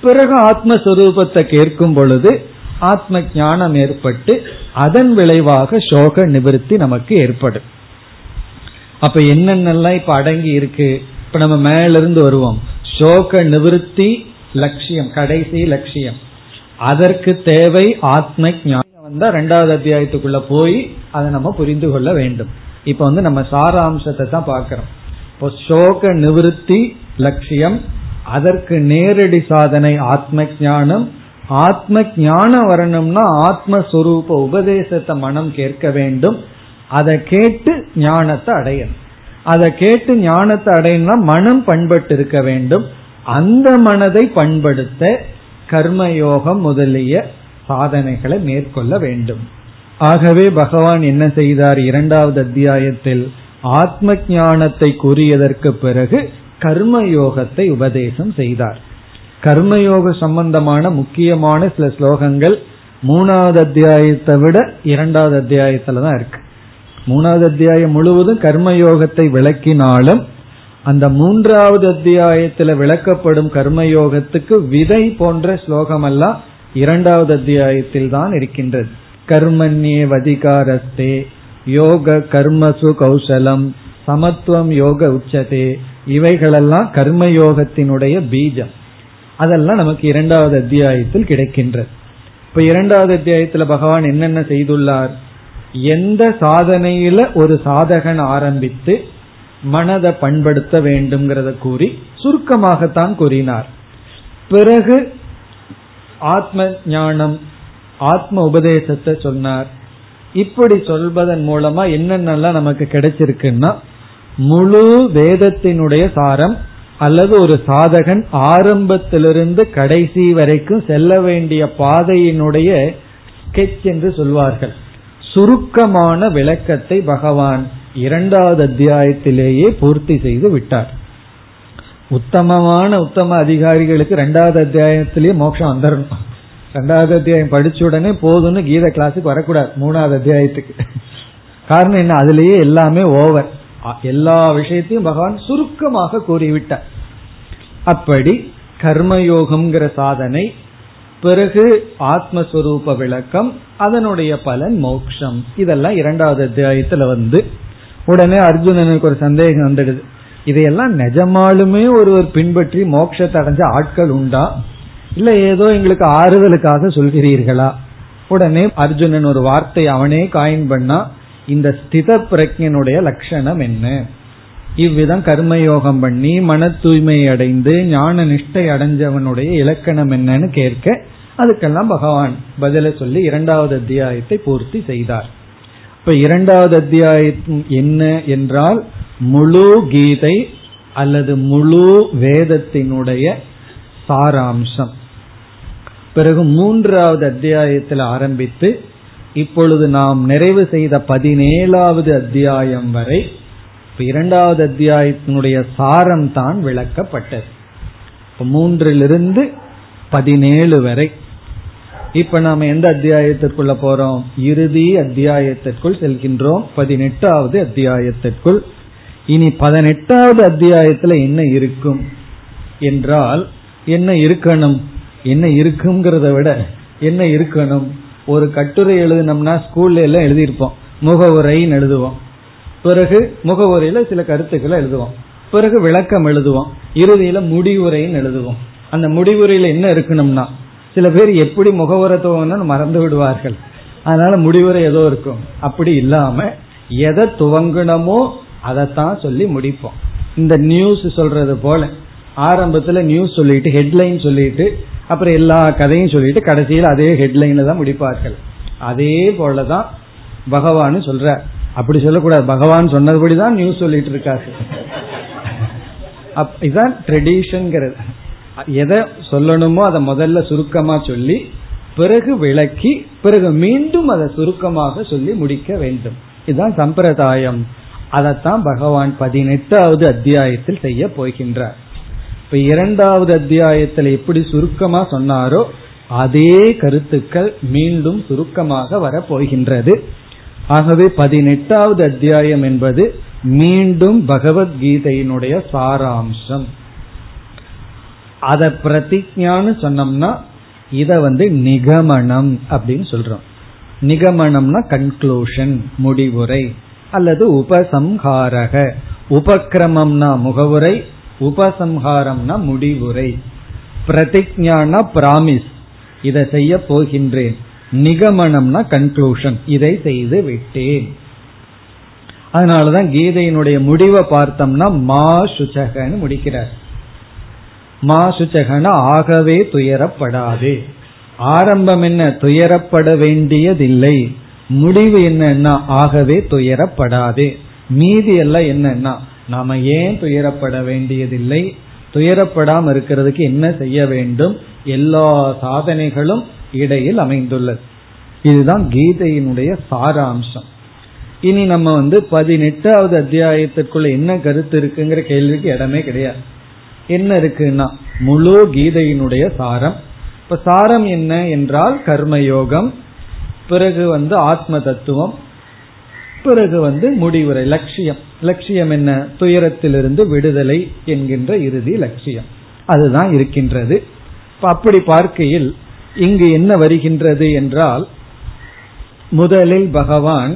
பிறகு ஆத்மஸ்வரூபத்தை கேட்கும் பொழுது ஆத்ம ஞானம் ஏற்பட்டு அதன் விளைவாக சோக நிவர்த்தி நமக்கு ஏற்படும். அப்ப என்னென்னலாம் இப்ப அடங்கி இருக்கு? இப்ப நம்ம மேல இருந்து வருவோம். சோக நிவர்த்தி லட்சியம் கடைசி லட்சியம். அதற்கு தேவை ஆத்ம ஞானம். வந்தா ரெண்டாவது அத்தியாயத்துக்குள்ள போய் அதை நம்ம புரிந்து கொள்ள வேண்டும். இப்ப வந்து நம்ம சாராம்சத்தை தான் பாக்கிறோம் இப்போ சோக நிவிருத்தி லட்சியம் அதற்கு நேரடி சாதனை ஆத்ம ஞானம் ஆத்ம ஞானம் வரணும்னா ஆத்மஸ்வரூப உபதேசத்தை மனம் கேட்க வேண்டும். அதை கேட்டு ஞானத்தை அடையணும். அதை கேட்டு ஞானத்தை அடையணும்னா மனம் பண்பட்டு இருக்க வேண்டும். அந்த மனதை பண்படுத்த கர்மயோகம் முதலிய சாதனைகளை மேற்கொள்ள வேண்டும். ஆகவே பகவான் என்ன செய்தார்? இரண்டாவது அத்தியாயத்தில் ஆத்ம ஞானத்தை கூறியதற்கு பிறகு கர்மயோகத்தை உபதேசம் செய்தார். கர்மயோக சம்பந்தமான முக்கியமான சில ஸ்லோகங்கள் மூணாவது அத்தியாயத்தை விட இரண்டாவது அத்தியாயத்துல தான் இருக்கு. மூணாவது அத்தியாயம் முழுவதும் கர்மயோகத்தை விளக்கினாலும் அந்த மூன்றாவது அத்தியாயத்துல விளக்கப்படும் கர்மயோகத்துக்கு விதை போன்ற ஸ்லோகம் எல்லாம் இரண்டாவது அத்தியாயத்தில் தான் இருக்கின்றது. கர்மண்யே வதிகாரஸ்தே யோக கர்மசு கௌசலம் சமத்துவம் யோக உச்சதே இவைகளெல்லாம் கர்மயோகத்தினுடைய பீஜம். அதெல்லாம் நமக்கு இரண்டாவது அத்தியாயத்தில் கிடைக்கின்றது. இப்ப இரண்டாவது அத்தியாயத்துல பகவான் என்னென்ன செய்துள்ளார்? எந்த சாதனையில ஒரு சாதகன் ஆரம்பித்து மனதை பண்படுத்த வேண்டும்ங்கிறத கூறி சுருக்கமாகத்தான் கூறினார். பிறகு ஆத்ம ஞானம் ஆத்ம உபதேசத்தை சொன்னார். இப்படி சொல்வதன் மூலமா என்னென்னலாம் நமக்கு கிடைச்சிருக்குன்னா முழு வேதத்தினுடைய சாரம் அல்லது ஒரு சாதகன் ஆரம்பத்திலிருந்து கடைசி வரைக்கும் செல்ல வேண்டிய பாதையினுடைய ஸ்கெச் என்று சொல்வார்கள். சுருக்கமான விளக்கத்தை பகவான் இரண்டாவது அத்தியாயத்திலேயே பூர்த்தி செய்து விட்டார். உத்தமமான உத்தம அதிகாரிகளுக்கு ரெண்டாவது அத்தியாயத்திலேயே மோட்சம் வந்துடணும் ரெண்டாவது அத்தியாயம் படிச்ச உடனே போதும்னு கீத கிளாஸுக்கு வரக்கூடாது. மூணாவது அத்தியாயத்துக்கு. காரணம் என்ன? அதுலேயே எல்லாமே ஓவர் எல்லா விஷயத்தையும் பகவான் சுருக்கமாக கூறிவிட்டார். அப்படி கர்மயோகம்ங்கிற சாதனை பிறகு ஆத்மஸ்வரூப விளக்கம் அதனுடைய பலன் மோக்ஷம் இதெல்லாம் இரண்டாவது அத்தியாயத்துல வந்து உடனே அர்ஜுனனுக்கு ஒரு சந்தேகம் வந்துடுது. இதையெல்லாம் நிஜமாலுமே ஒருவர் பின்பற்றி மோட்சத்தை அடைஞ்ச ஆட்கள் உண்டா? இல்ல ஏதோ எங்களுக்கு ஆறுதலுக்காக சொல்கிறீர்களா? உடனே அர்ஜுனன் ஒரு வார்த்தை அவனே காயின் பண்ணா இந்த ஸ்தித பிரஜனுடைய லட்சணம் என்ன? இவ்விதம் கர்மயோகம் பண்ணி மன தூய்மை அடைந்து ஞான நிஷ்டை அடைஞ்சவனுடைய இலக்கணம் என்னன்னு கேட்க அதுக்கெல்லாம் பகவான் பதில சொல்லி இரண்டாவது அத்தியாயத்தை பூர்த்தி செய்தார். இப்ப இரண்டாவது அத்தியாயம் என்ன என்றால் முழு கீதை அல்லது முழு வேதத்தினுடைய சாராம்சம். பிறகு மூன்றாவது அத்தியாயத்தில் ஆரம்பித்து இப்பொழுது நாம் நிறைவு செய்த பதினேழாவது அத்தியாயம் வரை இரண்டாவது அத்தியாயத்தினுடைய சாரம் தான் விளக்கப்பட்டது. மூன்றிலிருந்து பதினேழு வரை. இப்ப நாம எந்த அத்தியாயத்திற்குள்ள போறோம்? இறுதி அத்தியாயத்திற்குள் செல்கின்றோம். பதினெட்டாவது அத்தியாயத்திற்குள். இனி பதினெட்டாவது அத்தியாயத்துல என்ன இருக்கும்? என்றால் என்ன இருக்கணும்? என்ன இருக்குங்கிறத விட என்ன இருக்கணும்? ஒரு கட்டுரை எழுதினோம்னா ஸ்கூல்ல எல்லாம் எழுதியிருப்போம். முகவுரைன்னு எழுதுவோம். பிறகு முகவுரையில சில கருத்துக்களை எழுதுவோம். பிறகு விளக்கம் எழுதுவோம். இறுதியில முடிவுரைன்னு எழுதுவோம். அந்த முடிவுரையில என்ன இருக்கணும்னா சில பேர் எப்படி முகவுரை துவங்கணும்னு மறந்து விடுவார்கள். அதனால முடிவுரை ஏதோ இருக்கும். அப்படி இல்லாம எதை துவங்கணுமோ அதைத்தான் சொல்லி முடிப்போம். இந்த நியூஸ் சொல்றது போல ஆரம்பத்துல நியூஸ் சொல்லிட்டு ஹெட்லைன் சொல்லிட்டு அப்புறம் எல்லா கதையும் சொல்லிட்டு கடைசியில் அதே ஹெட்லைன்ல தான் முடிப்பார்கள். அதே போலதான் பகவான் சொல்ற அப்படி சொல்லக்கூடாது. பகவான் சொன்னதுபடிதான் நியூஸ் சொல்லிட்டு இருக்காரு இதுதான் ட்ரெடிஷன்ங்கிறது எதை சொல்லணுமோ அதை முதல்ல சுருக்கமா சொல்லி பிறகு விளக்கி பிறகு மீண்டும் அதை சுருக்கமாக சொல்லி முடிக்க வேண்டும். இதுதான் சம்பிரதாயம். அதைத்தான் பகவான் பதினெட்டாவது அத்தியாயத்தில் செய்ய போகின்றார். இப்ப இரண்டாவது அத்தியாயத்தில் எப்படி சுருக்கமா சொன்னாரோ அதே கருத்துக்கள் மீண்டும் சுருக்கமாக வரப்போகின்றது. ஆகவே பதினெட்டாவது அத்தியாயம் என்பது மீண்டும் பகவத்கீதையினுடைய சாராம்சம். அத பிரதிஜான்னு சொன்னோம்னா இத வந்து நிகமனம் அப்படின்னு சொல்றோம். நிகமனம்னா கன்க்ளூஷன் முடிவுரை. அல்லது உபசம்ஹாரக. உபக்கிரமம்னா முகவுரை உபசம்ஹாரம்னா முடிவுரை. பிரதிஜானா பிராமிஸ். இதை செய்ய போகின்றேன். நிகமனம்னா கன்க்ளூஷன் இதை செய்து விட்டேன். அதனாலதான் கீதையினுடைய முடிவை பார்த்தோம்னா மா சுச்சகன்னு முடிக்கிறார். மா சுச்சகன ஆகவே துயரப்படாது. ஆரம்பம் என்ன? துயரப்பட வேண்டியதில்லை. முடிவு என்னன்னா ஆகவே துயரப்படாதே. மீதி எல்லாம் என்னன்னா நாம ஏன் துயரப்பட வேண்டியதில்லை? துயரப்படாம இருக்கிறதுக்கு என்ன செய்ய வேண்டும்? எல்லா சாதனைகளும் இடையில் அமைந்துள்ளது. இதுதான் கீதையினுடைய சாராம்சம். இனி நம்ம வந்து பதினெட்டாவது அத்தியாயத்திற்குள்ள என்ன கருத்து இருக்குங்கிற கேள்விக்கு இடமே கிடையாது. என்ன இருக்குன்னா முழு கீதையினுடைய சாரம். இப்ப சாரம் என்ன என்றால் கர்மயோகம். பிறகு வந்து ஆத்ம தத்துவம் பிறகு வந்து முடிவுரை லட்சியம். லட்சியம் என்ன? துயரத்திலிருந்து விடுதலை என்கின்ற இறுதி லட்சியம். அதுதான் இருக்கின்றது. அப்படி பார்க்கையில் இங்கு என்ன வருகின்றது என்றால் முதலில் பகவான்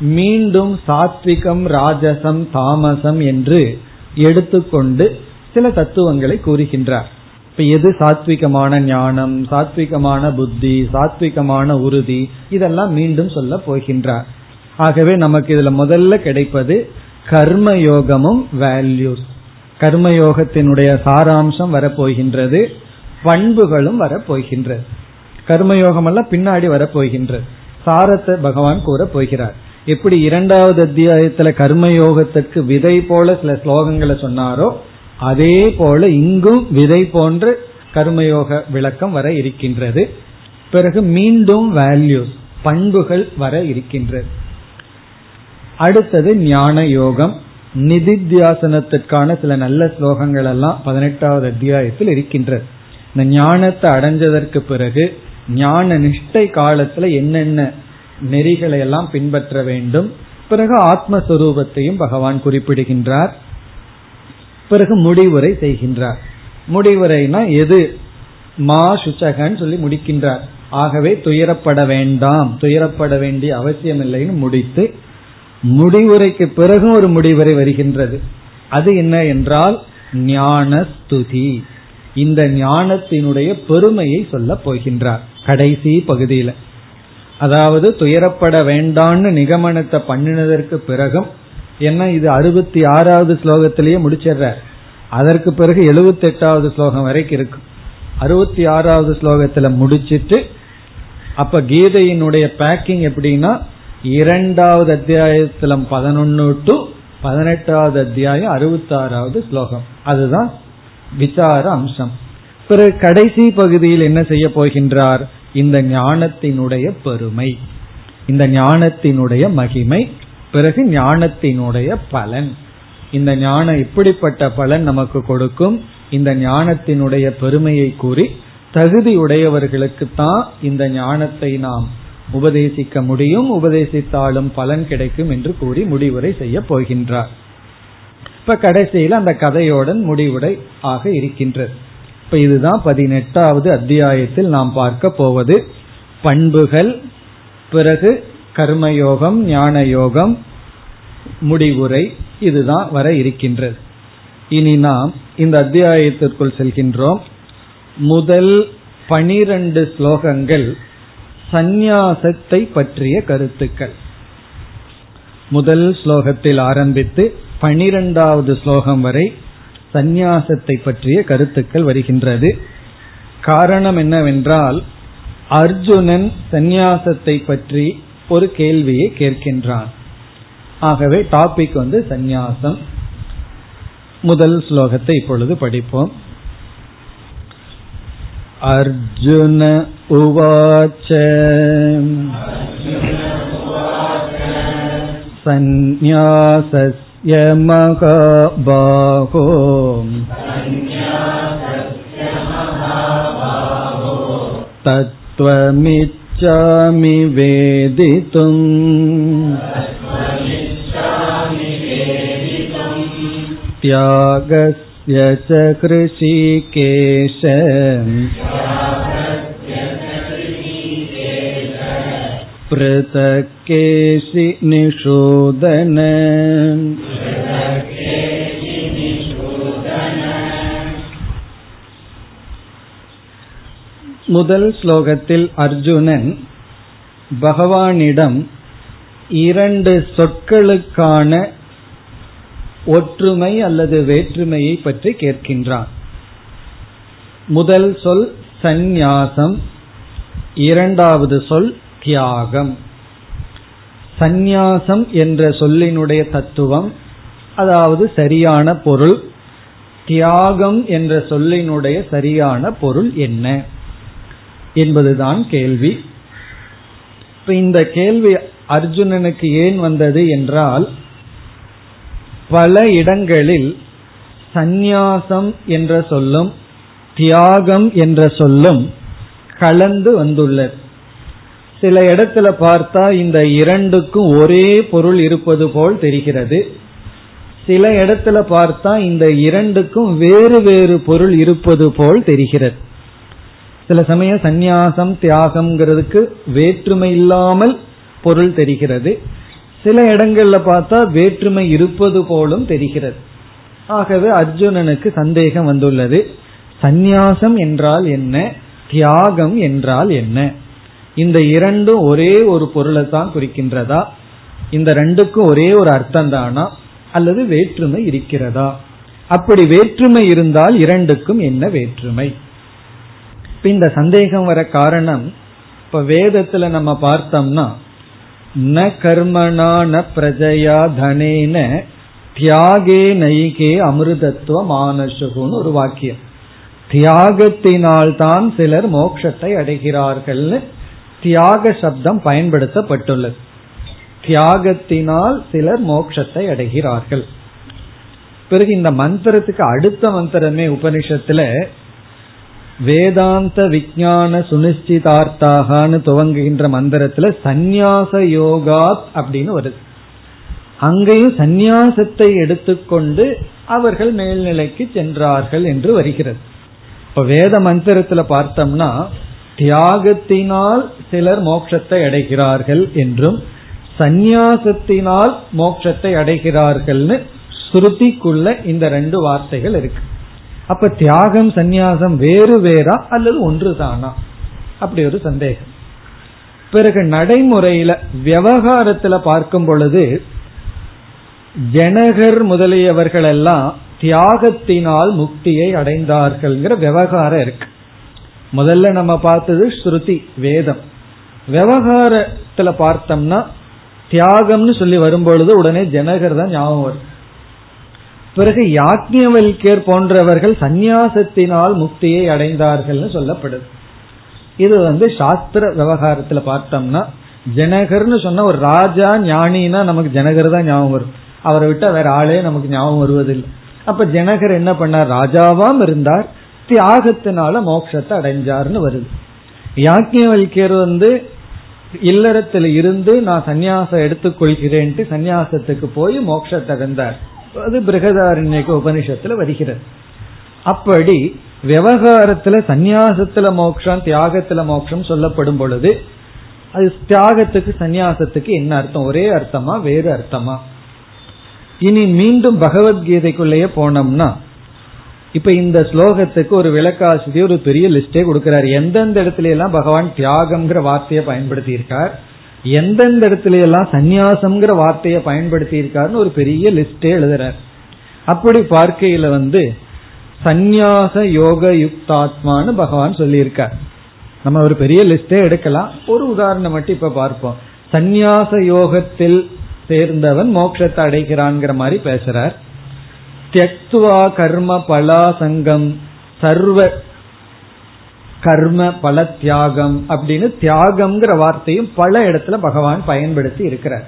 மீண்டும் சாத்விகம் ராஜசம் தாமசம் என்று எடுத்துக்கொண்டு சில தத்துவங்களை கூறுகின்றார். இப்ப எது சாத்விகமான ஞானம் சாத்விகமான புத்தி சாத்விகமான உறுதி இதெல்லாம் மீண்டும் சொல்ல போகின்றார். ஆகவே நமக்கு இதுல முதல்ல கிடைப்பது கர்மயோகமும் வேல்யூஸ் கர்மயோகத்தினுடைய சாராம்சம் வரப்போகின்றது பண்புகளும் வரப்போகின்றது. கர்மயோகம் எல்லாம் பின்னாடி வரப்போகின்றது. சாரத்தை பகவான் கூற போகிறார். எப்படி இரண்டாவது அத்தியாயத்துல கர்மயோகத்துக்கு விதை போல சில ஸ்லோகங்களை சொன்னாரோ அதே போல இங்கும் விதை போன்று கர்மயோக விளக்கம் வர இருக்கின்றது. பிறகு மீண்டும் வேல்யூஸ் பண்புகள் வர இருக்கின்றது. அடுத்தது ஞான யோகம். நிதித்தியாசனத்திற்கான சில நல்ல ஸ்லோகங்கள் எல்லாம் பதினெட்டாவது அத்தியாயத்தில் இருக்கின்றது. இந்த ஞானத்தை அடைஞ்சதற்கு பிறகு ஞான நிஷ்டை காலத்துல என்னென்ன நெறிகளை எல்லாம் பின்பற்ற வேண்டும். பிறகு ஆத்மஸ்வரூபத்தையும் பகவான் குறிப்பிடுகின்றார். பிறகு முடிவுரை செய்கின்றார். முடிவுரைனா எது? மா சுச்சகன்னு சொல்லி முடிக்கின்றார். ஆகவே துயரப்பட வேண்டாம். துயரப்பட வேண்டிய அவசியம் இல்லைன்னு முடித்து முடிவுரைக்கு பிறகும் ஒரு முடிவுரை வருகின்றது. அது என்ன என்றால் ஞான ஸ்துதி இந்த ஞானத்தினுடைய பெருமையை சொல்ல போகின்றார். கடைசி பகுதியில். அதாவது துயரப்பட வேண்டான்னு நிகமனத்தை பண்ணினதற்கு பிறகும் ஏன்னா இது அறுபத்தி ஆறாவது ஸ்லோகத்திலேயே முடிச்சிடுற அதற்கு பிறகு எழுபத்தி எட்டாவது ஸ்லோகம் வரைக்கும் இருக்கு. அறுபத்தி ஆறாவது ஸ்லோகத்துல முடிச்சிட்டு அப்ப கீதையினுடைய பேக்கிங் எப்படின்னா இரண்டாவது அத்தியாயத்துல பதினொன்னு டு பதினெட்டாவது அத்தியாயம் அறுபத்தி ஆறாவது ஸ்லோகம். அதுதான் விசார அம்சம். பிறகு கடைசி பகுதியில் என்ன செய்ய போகின்றார்? இந்த ஞானத்தினுடைய பெருமை. இந்த ஞானத்தினுடைய மகிமை. பிறகு ஞானத்தினுடைய பலன். இந்த ஞானம் இப்படிப்பட்ட பலன் நமக்கு கொடுக்கும். இந்த ஞானத்தினுடைய பெருமையை கூறி தகுதி உடையவர்களுக்கு தான் இந்த ஞானத்தை நாம் உபதேசிக்க முடியும். உபதேசித்தாலும் பலன் கிடைக்கும் என்று கூறி முடிவுரை செய்ய போகின்றார். இப்ப கடைசியில் அந்த கதையோடன் முடிவுரை ஆக இருக்கின்றது. இப்ப இதுதான் பதினெட்டாவது அத்தியாயத்தில் நாம் பார்க்க போவது. பண்புகள் பிறகு கர்மயோகம் ஞான யோகம் முடிவுரை இதுதான் வர இருக்கின்றது. இனி நாம் இந்த அத்தியாயத்திற்குள் செல்கின்றோம். முதல் பனிரண்டு ஸ்லோகங்கள் சந்நியாசத்தை பற்றிய கருத்துக்கள். முதல் ஸ்லோகத்தில் ஆரம்பித்து பனிரெண்டாவது ஸ்லோகம் வரை சந்நியாசத்தை பற்றிய கருத்துக்கள் வருகின்றது. காரணம் என்னவென்றால் அர்ஜுனன் சந்நியாசத்தை பற்றி ஒரு கேள்வியை கேட்கின்றான் ஆகவே டாபிக் வந்து சந்நியாசம் முதல் ஸ்லோகத்தை இப்பொழுது படிப்போம் அர்ஜுன உவாச்ச சந்நியாசஸ்ய महाबाहो तत्त्वमिच्छामि वेदितुम् त्यागस्य च कृषिकेश पृथक्केशि निषूदन முதல் ஸ்லோகத்தில் அர்ஜுனன் பகவானிடம் இரண்டு சொற்களுக்கான ஒற்றுமை அல்லது வேற்றுமையை பற்றி கேட்கின்றான். முதல் சொல் சந்நியாசம் இரண்டாவது சொல் தியாகம். சந்நியாசம் என்ற சொல்லினுடைய தத்துவம் அதாவது சரியான பொருள் தியாகம் என்ற சொல்லினுடைய சரியான பொருள் என்ன? என்பதுதான் கேள்வி. இப்ப இந்த கேள்வி அர்ஜுனனுக்கு ஏன் வந்தது என்றால் பல இடங்களில் சந்நியாசம் என்ற சொல்லும் தியாகம் என்ற சொல்லும் கலந்து வந்துள்ளது. சில இடத்துல பார்த்தா இந்த இரண்டுக்கும் ஒரே பொருள் இருப்பது போல் தெரிகிறது. சில இடத்துல பார்த்தா இந்த இரண்டுக்கும் வேறு வேறு பொருள் இருப்பது போல் தெரிகிறது. சில சமயம் சந்நியாசம் தியாகம்ங்கிறதுக்கு வேற்றுமை இல்லாமல் பொருள் தெரிகிறது. சில இடங்கள்ல பார்த்தா வேற்றுமை இருப்பது போலும் தெரிகிறது. ஆகவே அர்ஜுனனுக்கு சந்தேகம் வந்துள்ளது. சந்நியாசம் என்றால் என்ன? தியாகம் என்றால் என்ன? இந்த இரண்டும் ஒரே ஒரு பொருளை தான் குறிக்கின்றதா? இந்த ரெண்டுக்கும் ஒரே ஒரு அர்த்தம் தானா அல்லது வேற்றுமை இருக்கிறதா? அப்படி வேற்றுமை இருந்தால் இரண்டுக்கும் என்ன வேற்றுமை? இந்த சந்தேகம் வர காரணம் இப்ப வேதத்துல நம்ம பார்த்தோம்னா ந கர்மணா ந பிரஜயா தனேன தியாகே நைகே அமிர்தத்துவ மானசுகுன்னு ஒரு வாக்கியம். தியாகத்தினால் தான் சிலர் மோட்சத்தை அடைகிறார்கள்னு தியாக சப்தம் பயன்படுத்தப்பட்டுள்ளது. தியாகத்தினால் சிலர் மோட்சத்தை அடைகிறார்கள். பிறகு இந்த மந்திரத்துக்கு அடுத்த மந்திரமே உபனிஷத்துல வேதாந்த விஜயான சுனிச்சிதார்த்தாகனு துவங்குகின்ற மந்திரத்துல சந்நியாச யோகாத் அப்படின்னு வருது. அங்கேயும் சந்நியாசத்தை எடுத்துக்கொண்டு அவர்கள் மேல்நிலைக்கு சென்றார்கள் என்று வருகிறது. இப்ப வேத மந்திரத்துல பார்த்தோம்னா தியாகத்தினால் சிலர் மோட்சத்தை அடைகிறார்கள் என்றும் சந்நியாசத்தினால் மோட்சத்தை அடைகிறார்கள்னு ஸ்ருதிக்குள்ள இந்த ரெண்டு வார்த்தைகள் இருக்கு. அப்ப தியாகம் சந்நியாசம் வேறு வேறா அல்லது ஒன்று தானா அப்படி ஒரு சந்தேகம். பிறகு நடைமுறையில விவகாரத்துல பார்க்கும் பொழுது ஜனகர் முதலியவர்கள் எல்லாம் தியாகத்தினால் முக்தியை அடைந்தார்கள்ங்கிற விவகாரம் இருக்கு. முதல்ல நம்ம பார்த்தது ஸ்ருதி வேதம். விவகாரத்துல பார்த்தோம்னா தியாகம்னு சொல்லி வரும்பொழுது உடனே ஜனகர் தான் ஞாபகம் வரும். பிறகு யாக்ஞவல்யர் போன்றவர்கள் சந்நியாசத்தினால் முக்தியை அடைந்தார்கள்னு சொல்லப்படுது. இது வந்து சாஸ்திர விவகாரத்துல பார்த்தோம்னா ஜனகர்னு சொன்ன ஒரு ராஜா ஞானினா நமக்கு ஜனகர் தான் ஞாபகம் வரும். அவரை விட்டா வேற ஆளே நமக்கு ஞாபகம் வருவதில்லை. அப்ப ஜனகர் என்ன பண்ணார்? ராஜாவாம் இருந்தார். தியாகத்தினால மோட்சத்தை அடைஞ்சார்னு வருது. யாக்கியவல்யர் வந்து இல்லறத்துல இருந்து நான் சந்நியாசம் எடுத்துக்கொள்கிறேன்ட்டு சந்நியாசத்துக்கு போய் மோட்சத்தை அடைந்தார். அது பிரகதாரண்யக்கு உபனிஷத்துல வருகிறது. அப்படி விவகாரத்துல சந்நியாசத்துல மோட்சம் தியாகத்துல மோட்சம் சொல்லப்படும் பொழுது அது தியாகத்துக்கு சந்நியாசத்துக்கு என்ன அர்த்தம்? ஒரே அர்த்தமா வேறு அர்த்தமா? இனி மீண்டும் பகவத்கீதைக்குள்ளேயே போனோம்னா இப்ப இந்த ஸ்லோகத்துக்கு ஒரு விளக்காசிரியர் ஒரு பெரிய லிஸ்டே கொடுக்கிறார். எந்தெந்த இடத்துல எல்லாம் பகவான் தியாகம்ங்கிற வார்த்தையை பயன்படுத்தி இருக்கார் எந்தெந்த இடத்துல எல்லாம் சந்நியாசம்ங்கிற வார்த்தையை பயன்படுத்தி இருக்காருன்னு ஒரு பெரிய லிஸ்டே எழுதுறார். அப்படி பார்க்கையில வந்து சந்நியாச யோக யுக்தாத்மான்னு பகவான் சொல்லியிருக்கார். நம்ம ஒரு பெரிய லிஸ்டே எடுக்கலாம். ஒரு உதாரணம் மட்டும் இப்ப பார்ப்போம். சந்நியாச யோகத்தில் சேர்ந்தவன் மோட்சத்தை அடைகிறான்ங்கிற மாதிரி பேசுறார். தியக்துவா கர்ம பலாசங்கம் சர்வ கர்ம பல தியாகம் அப்படின்னு தியாகம்ங்கிற வார்த்தையும் பல இடத்துல பகவான் பயன்படுத்தி இருக்கிறார்.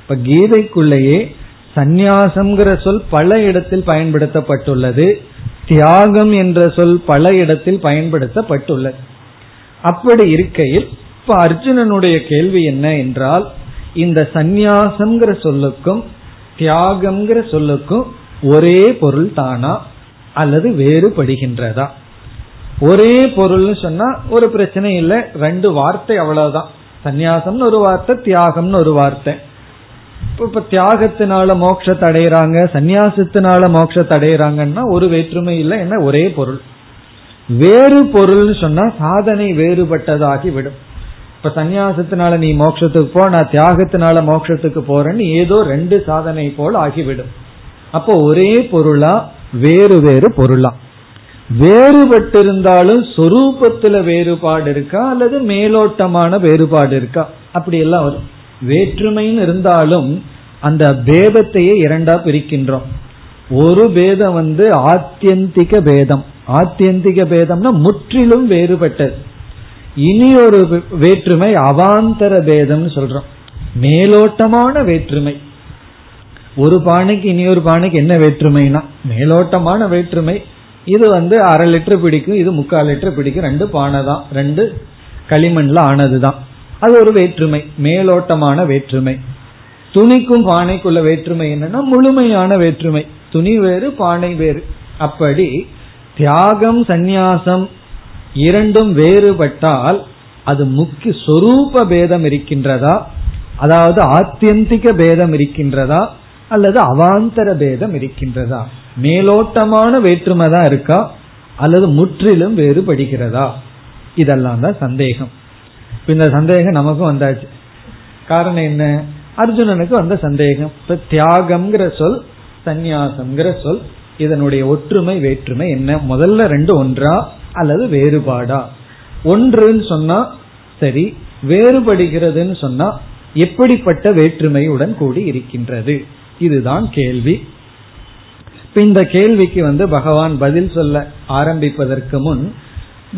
இப்ப கீதைக்குள்ளேயே சந்நியாசம்ங்கிற சொல் பல இடத்தில் பயன்படுத்தப்பட்டுள்ளது. தியாகம் என்ற சொல் பல இடத்தில் பயன்படுத்தப்பட்டுள்ளது. அப்படி இருக்கையில் இப்ப அர்ஜுனனுடைய கேள்வி என்ன என்றால் இந்த சந்நியாசம்ங்கிற சொல்லுக்கும் தியாகம்ங்கிற சொல்லுக்கும் ஒரே பொருள் தானா அல்லது வேறுபடுகின்றதா? ஒரே பொருள்னு சொன்னா ஒரு பிரச்சனை இல்லை. ரெண்டு வார்த்தை அவ்வளவுதான். சந்நியாசம்னு ஒரு வார்த்தை தியாகம்னு ஒரு வார்த்தை. இப்ப தியாகத்தினால மோட்சத்தை அடையிறாங்க சந்நியாசத்தினால மோட்சத்தை அடையிறாங்கன்னா ஒரு வேற்றுமை இல்லை என்ன? ஒரே பொருள். வேறு பொருள்னு சொன்னா சாதனை வேறுபட்டதாகி விடும் இப்ப சந்நியாசத்தினால நீ மோட்சத்துக்கு போ நான் தியாகத்தினால மோட்சத்துக்கு போறேன்னு ஏதோ ரெண்டு சாதனை போல் ஆகிவிடும். அப்போ ஒரே பொருளா வேறு வேறு பொருளா. வேறுபட்டிருந்தாலும் சொரூபத்துல வேறுபாடு இருக்கா அல்லது மேலோட்டமான வேறுபாடு இருக்கா அப்படி எல்லாம் வரும். வேற்றுமைன்னு இருந்தாலும் அந்த பேதத்தையே இரண்டா பிரிக்கின்றோம். ஒரு பேதம் வந்து ஆத்தியந்திக பேதம். ஆத்தியந்திக பேதம்னா முற்றிலும் வேறுபட்டது. இனி ஒரு வேற்றுமை அவாந்தர பேதம்னு சொல்றோம். மேலோட்டமான வேற்றுமை. ஒரு பானைக்கு இனி ஒரு பானைக்கு என்ன வேற்றுமைனா? மேலோட்டமான வேற்றுமை. இது வந்து அரை லிட்டர் பிடிக்கும் இது முக்கால் லிட்டர் பிடிக்கும். ரெண்டு பானை தான். ரெண்டு களிமண்ல ஆனதுதான். அது ஒரு வேற்றுமை. மேலோட்டமான வேற்றுமை. துணிக்கும் பானைக்குள்ள வேற்றுமை என்னன்னா முழுமையான வேற்றுமை. துணி வேறு பானை வேறு. அப்படி தியாகம் சந்நியாசம் இரண்டும் வேறுபட்டால் அது முக்கிய சொரூப பேதம் இருக்கின்றதா? அதாவது ஆத்தியந்திக பேதம் இருக்கின்றதா? அல்லது அவாந்தர பேதம் இருக்கின்றதா? மேலோட்டமான வேற்றுமை தான் இருக்கா? அல்லது முற்றிலும் வேறுபடுகிறதா? இதெல்லாம் தான் சந்தேகம். இந்த சந்தேகம் நமக்கும் வந்தாச்சு. காரணம் என்ன? அர்ஜுனனுக்கு வந்த சந்தேகம். இப்ப தியாகம்ங்கிற சொல் சந்நியாசம்ங்கிற சொல் இதனுடைய ஒற்றுமை வேற்றுமை என்ன? முதல்ல ரெண்டு ஒன்றா அல்லது வேறுபாடா? ஒன்றுன்னு சொன்னா சரி வேறுபடுகிறதுன்னு சொன்னா எப்படிப்பட்ட வேற்றுமையுடன் கூடி இருக்கின்றது? இதுதான் கேள்வி. இந்த கேள்விக்கு வந்து பகவான் பதில் சொல்ல ஆரம்பிப்பதற்கு முன்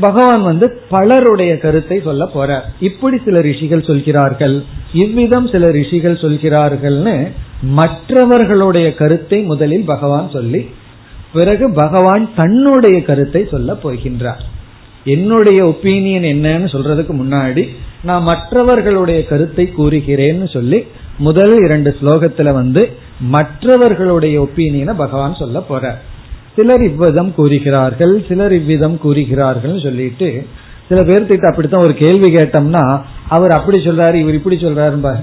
பகவான் வந்து பலருடைய கருத்தை சொல்ல போறார். இப்படி சில ரிஷிகள் சொல்கிறார்கள். இவ்விதம் சில ரிஷிகள் சொல்கிறார்கள்னு மற்றவர்களுடைய கருத்தை முதலில் பகவான் சொல்லி பிறகு பகவான் தன்னுடைய கருத்தை சொல்ல போகின்றார். என்னுடைய ஒப்பீனியன் என்னன்னு சொல்றதுக்கு முன்னாடி நான் மற்றவர்களுடைய கருத்தை கூறுகிறேன்னு சொல்லி முதல் இரண்டு ஸ்லோகத்துல வந்து மற்றவர்களுடைய ஒப்பீனியனை பகவான் சொல்ல போற. சிலர் இவ்விதம் கூறுகிறார்கள் சிலர் இவ்விதம் கூறுகிறார்கள் சொல்லிட்டு சில பேர்த்திட்ட அப்படித்தான் ஒரு கேள்வி கேட்டோம்னா அவர் அப்படி சொல்றாரு இவர் இப்படி சொல்றாரு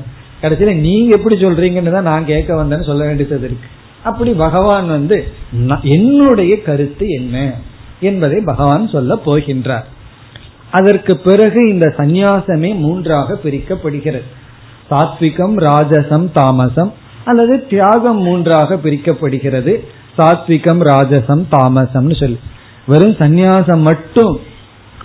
கடைசியில நீங்க எப்படி சொல்றீங்கன்னு தான் நான் கேட்க வந்தேன்னு சொல்ல வேண்டியது இருக்கு. அப்படி பகவான் வந்து என்னுடைய கருத்து என்ன? என்பதை பகவான் சொல்ல போகின்றார். அதற்கு பிறகு இந்த சந்நியாசமே மூன்றாக பிரிக்கப்படுகிறது. சாத்விகம் ராஜசம் தாமசம் அல்லது தியாகம் மூன்றாக பிரிக்கப்படுகிறது. சாத்விகம் ராஜசம் தாமசம்னு சொல்லி. வெறும் சந்நியாசம் மட்டும்